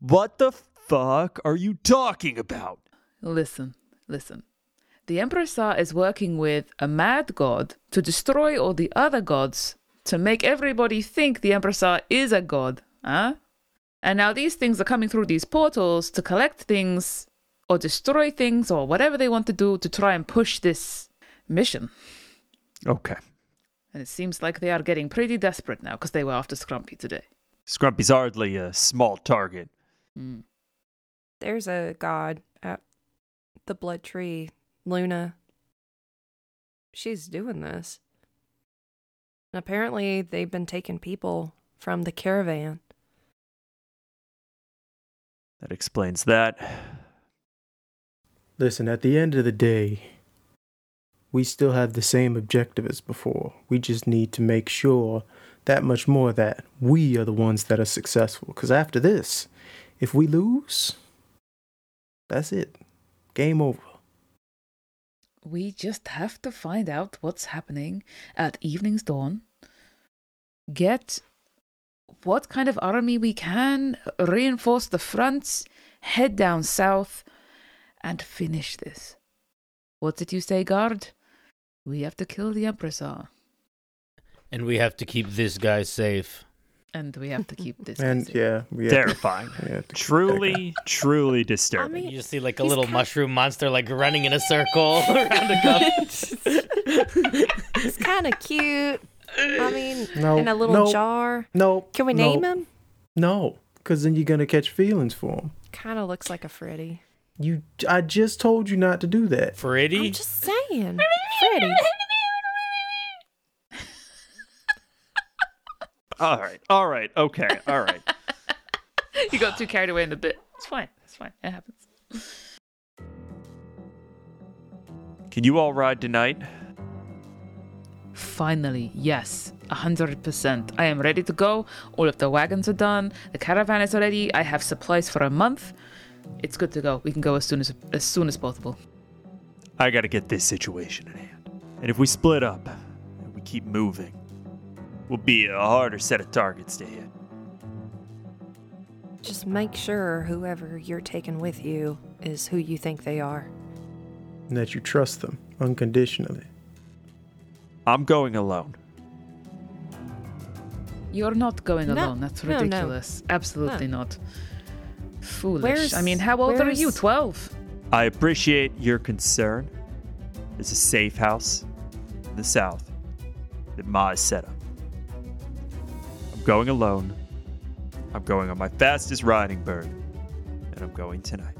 What the fuck are you talking about? Listen, listen. The Emperor Sa is working with a mad god to destroy all the other gods to make everybody think the Emperor Sa is a god, huh? And now these things are coming through these portals to collect things or destroy things or whatever they want to do to try and push this mission. Okay. And it seems like they are getting pretty desperate now because they were after Scrumpy today. Scrumpy's hardly a small target. Mm. There's a god at the blood tree, Luna. She's doing this. And apparently, they've been taking people from the caravan. That explains that. Listen, at the end of the day, we still have the same objective as before. We just need to make sure that much more that we are the ones that are successful. Because after this, if we lose, that's it. Game over. We just have to find out what's happening at Evening's Dawn. Get what kind of army we can, reinforce the fronts, head down south, and finish this. What did you say, Guard? We have to kill the ah, And we have to keep this guy safe. And we have to keep this. And busy. yeah, we have Terrifying. to- we have to- truly, truly disturbing. mean, You just see like a little kind- mushroom monster like running in a circle around a cup. It's kind of cute. I mean, No, in a little no. jar. No. Can we no, name him? No, because then you're gonna catch feelings for him. Kind of looks like a Freddy. You, I just told you not to do that. Freddy? I'm just saying. Freddy. All right, all right, okay, all right. you got too carried away in the bit. It's fine. It's fine. It happens. Can you all ride tonight? Finally, yes, a hundred percent. I am ready to go. All of the wagons are done. The caravan is ready. I have supplies for a month. It's good to go. We can go as soon as as soon as possible. I gotta get this situation in hand. And if we split up and we keep moving, we'll be a harder set of targets to hit. Just make sure whoever you're taking with you is who you think they are. And that you trust them unconditionally. I'm going alone. You're not going No, alone. That's no, no. ridiculous. Absolutely not. Foolish. Where's- I mean, how old are you? 12? I appreciate your concern. It's a safe house in the south that Ma has set up. Going alone. I'm going on my fastest riding bird. And I'm going tonight.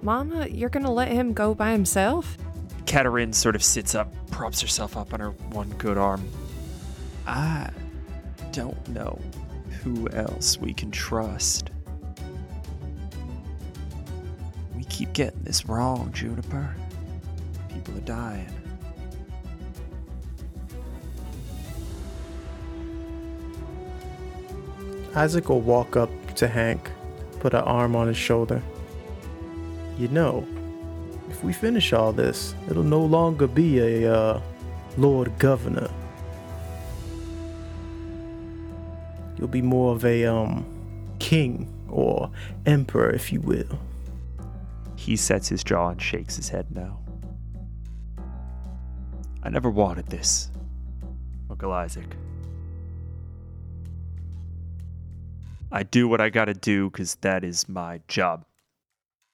Mama, you're gonna let him go by himself? Katerin sort of sits up, props herself up on her one good arm. I don't know who else we can trust. We keep getting this wrong, Juniper. People are dying. Isaac will walk up to Hank, put an arm on his shoulder. You know, if we finish all this, it'll no longer be a uh, Lord Governor. You'll be more of a um king or emperor, if you will. He sets his jaw and shakes his head no. I never wanted this, Uncle Isaac. I do what I gotta do because that is my job.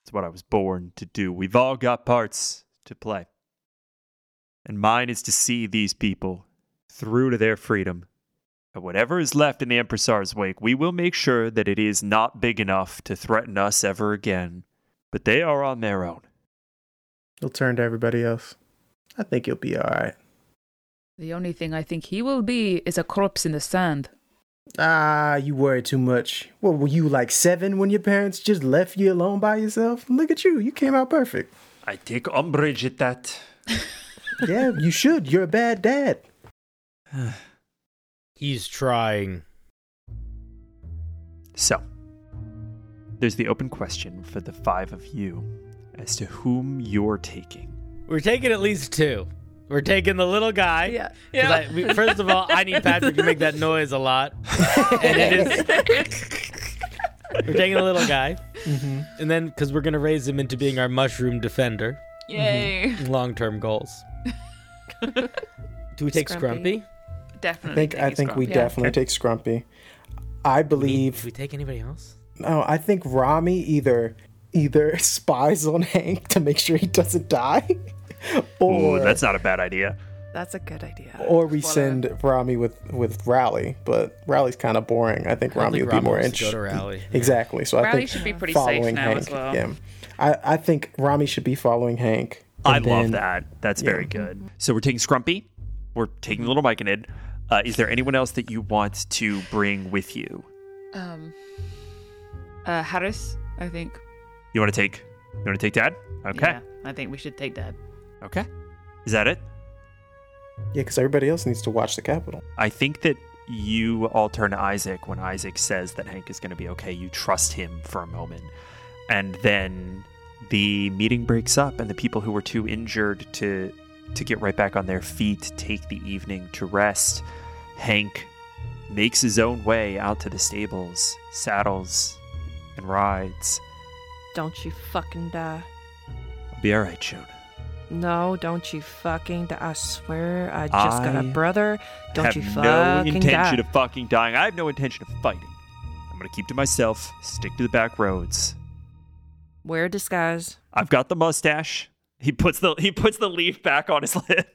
It's what I was born to do. We've all got parts to play. And mine is to see these people through to their freedom. And whatever is left in the Empressar's wake, we will make sure that it is not big enough to threaten us ever again. But they are on their own. He'll turn to everybody else. I think he'll be alright. The only thing I think he will be is a corpse in the sand. Ah, you worry too much. What were you like seven when your parents just left you alone by yourself? Look at you, you came out perfect. I take umbrage at that. Yeah, you should. You're a bad dad. He's trying. So, there's the open question for the five of you as to whom you're taking. We're taking at least two. We're taking the little guy. Yeah. 'Cause I- we- first of all, I need Patrick to make that noise a lot. And it is. We're taking the little guy. Mm-hmm. And then, because we're going to raise him into being our mushroom defender. Yay. Mm-hmm. Long term goals. Do we take Scrumpy. Scrumpy? I Definitely. think I taking think we Scrumpy. definitely take Scrumpy. I believe. Do believe we take anybody else? no, I think Rami either either spies on Hank to make sure he doesn't die. Or Ooh, that's not a bad idea. That's a good idea. or we send Rami with with Rally, but Rally's kind of boring. I think I Rami think would be Rami more wants go interesting. to Rally. Exactly. So I Rally think should be pretty safe following now Hank. as well. Yeah, I I think Rami should be following Hank. I and love that. That's very good. So we're taking Scrumpy. We're taking Little Myconid. Uh, is there anyone else that you want to bring with you? Um, uh, Harris, I think. You want to take? You want to take Dad? Okay. Yeah, I think we should take that. Okay. Is that it? Yeah, because everybody else needs to watch the Capitol. I think that you all turn to Isaac when Isaac says that Hank is going to be okay. You trust him for a moment. And then the meeting breaks up and the people who were too injured to to get right back on their feet take the evening to rest. Hank makes his own way out to the stables, saddles and rides. Don't you fucking die. I'll be all right, June. No, don't you fucking die. I swear, I just got I a brother. Don't have you no intention die. of fucking dying. I have no intention of fighting. I'm gonna keep to myself, stick to the back roads. Wear a disguise. I've got the mustache. He puts the he puts the leaf back on his lip.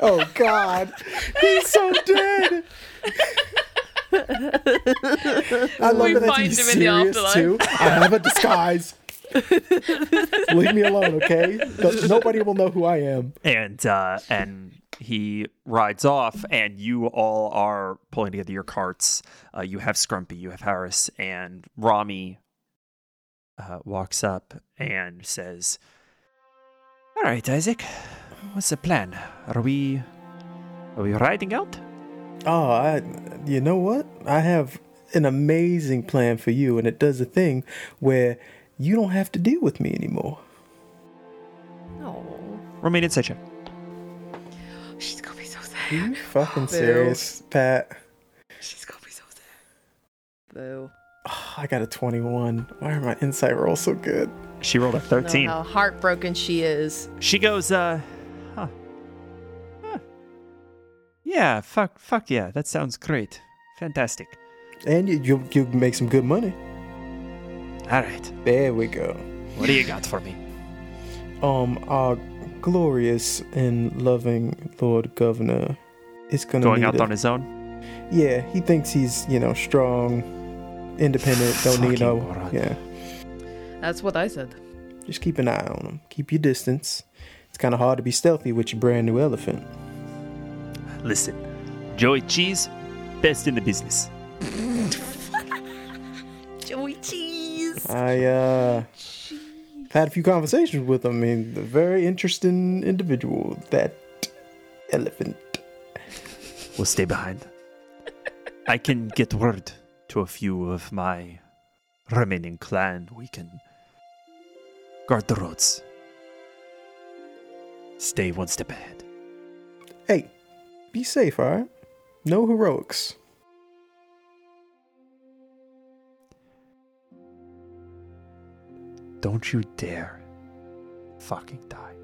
Oh God, he's so dead. I love We it that find he's him in the serious afterlife. too. I have a disguise. Leave me alone, okay? Nobody will know who I am. And uh, and he rides off, and you all are pulling together your carts. Uh, you have Scrumpy, you have Harris, and Rami uh, walks up and says, "All right, Isaac, what's the plan? Are we are we riding out?" Oh, I, you know what? I have an amazing plan for you, and it does a thing where you don't have to deal with me anymore. Oh. Roll me an insight check. She's gonna be so Are sad. you fucking serious, Pat? She's gonna be so sad. Boo. Oh, I got a 21. Why are my insight rolls so good? She rolled a Know 13. how heartbroken she is. She goes, uh, huh. Huh. Yeah, fuck, fuck yeah, that sounds great. Fantastic. And you, you, you make some good money. All right, There we go. what do you got for me? Um, our glorious and loving Lord Governor is gonna Going out a- on his own? Yeah, he thinks he's you know strong, independent. Don't need no. moron. Yeah, That's what I said. just keep an eye on him. Keep your distance. It's kind of hard to be stealthy with your brand new elephant. Listen, Joey Cheese, best in the business. Joey cheese. I uh had a few conversations with him. I mean, a very interesting individual. That elephant. We'll stay behind. I can get word to a few of my remaining clan. We can guard the roads. Stay one step ahead. Hey, be safe, all right? No heroics. Don't you dare fucking die.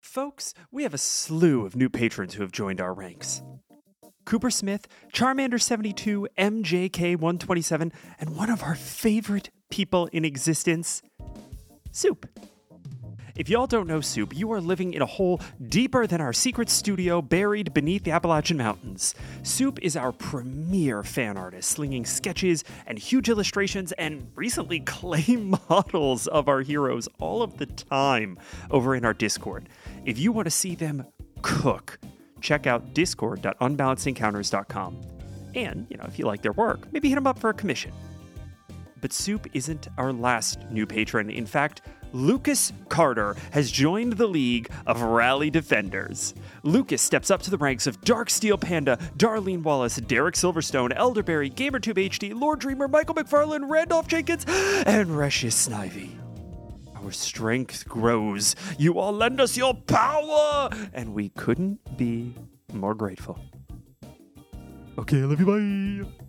Folks, we have a slew of new patrons who have joined our ranks. Cooper Smith, Charmander72, MJK127, and one of our favorite people in existence, Soup. If y'all don't know Soup, you are living in a hole deeper than our secret studio buried beneath the Appalachian Mountains. Soup is our premier fan artist, slinging sketches and huge illustrations and recently clay models of our heroes all of the time over in our Discord. If you want to see them cook, check out discord.unbalancedencounters.com. And, you know, if you like their work, maybe hit them up for a commission. But Soup isn't our last new patron. In fact, Lucas Carter has joined the League of Rally Defenders. Lucas steps up to the ranks of Dark Steel Panda, Darlene Wallace, Derek Silverstone, Elderberry, GamerTube HD, Lord Dreamer, Michael McFarlane, Randolph Jenkins, and Recious Snivy. Our strength grows. You all lend us your power, and we couldn't be more grateful. Okay, I love you. Bye.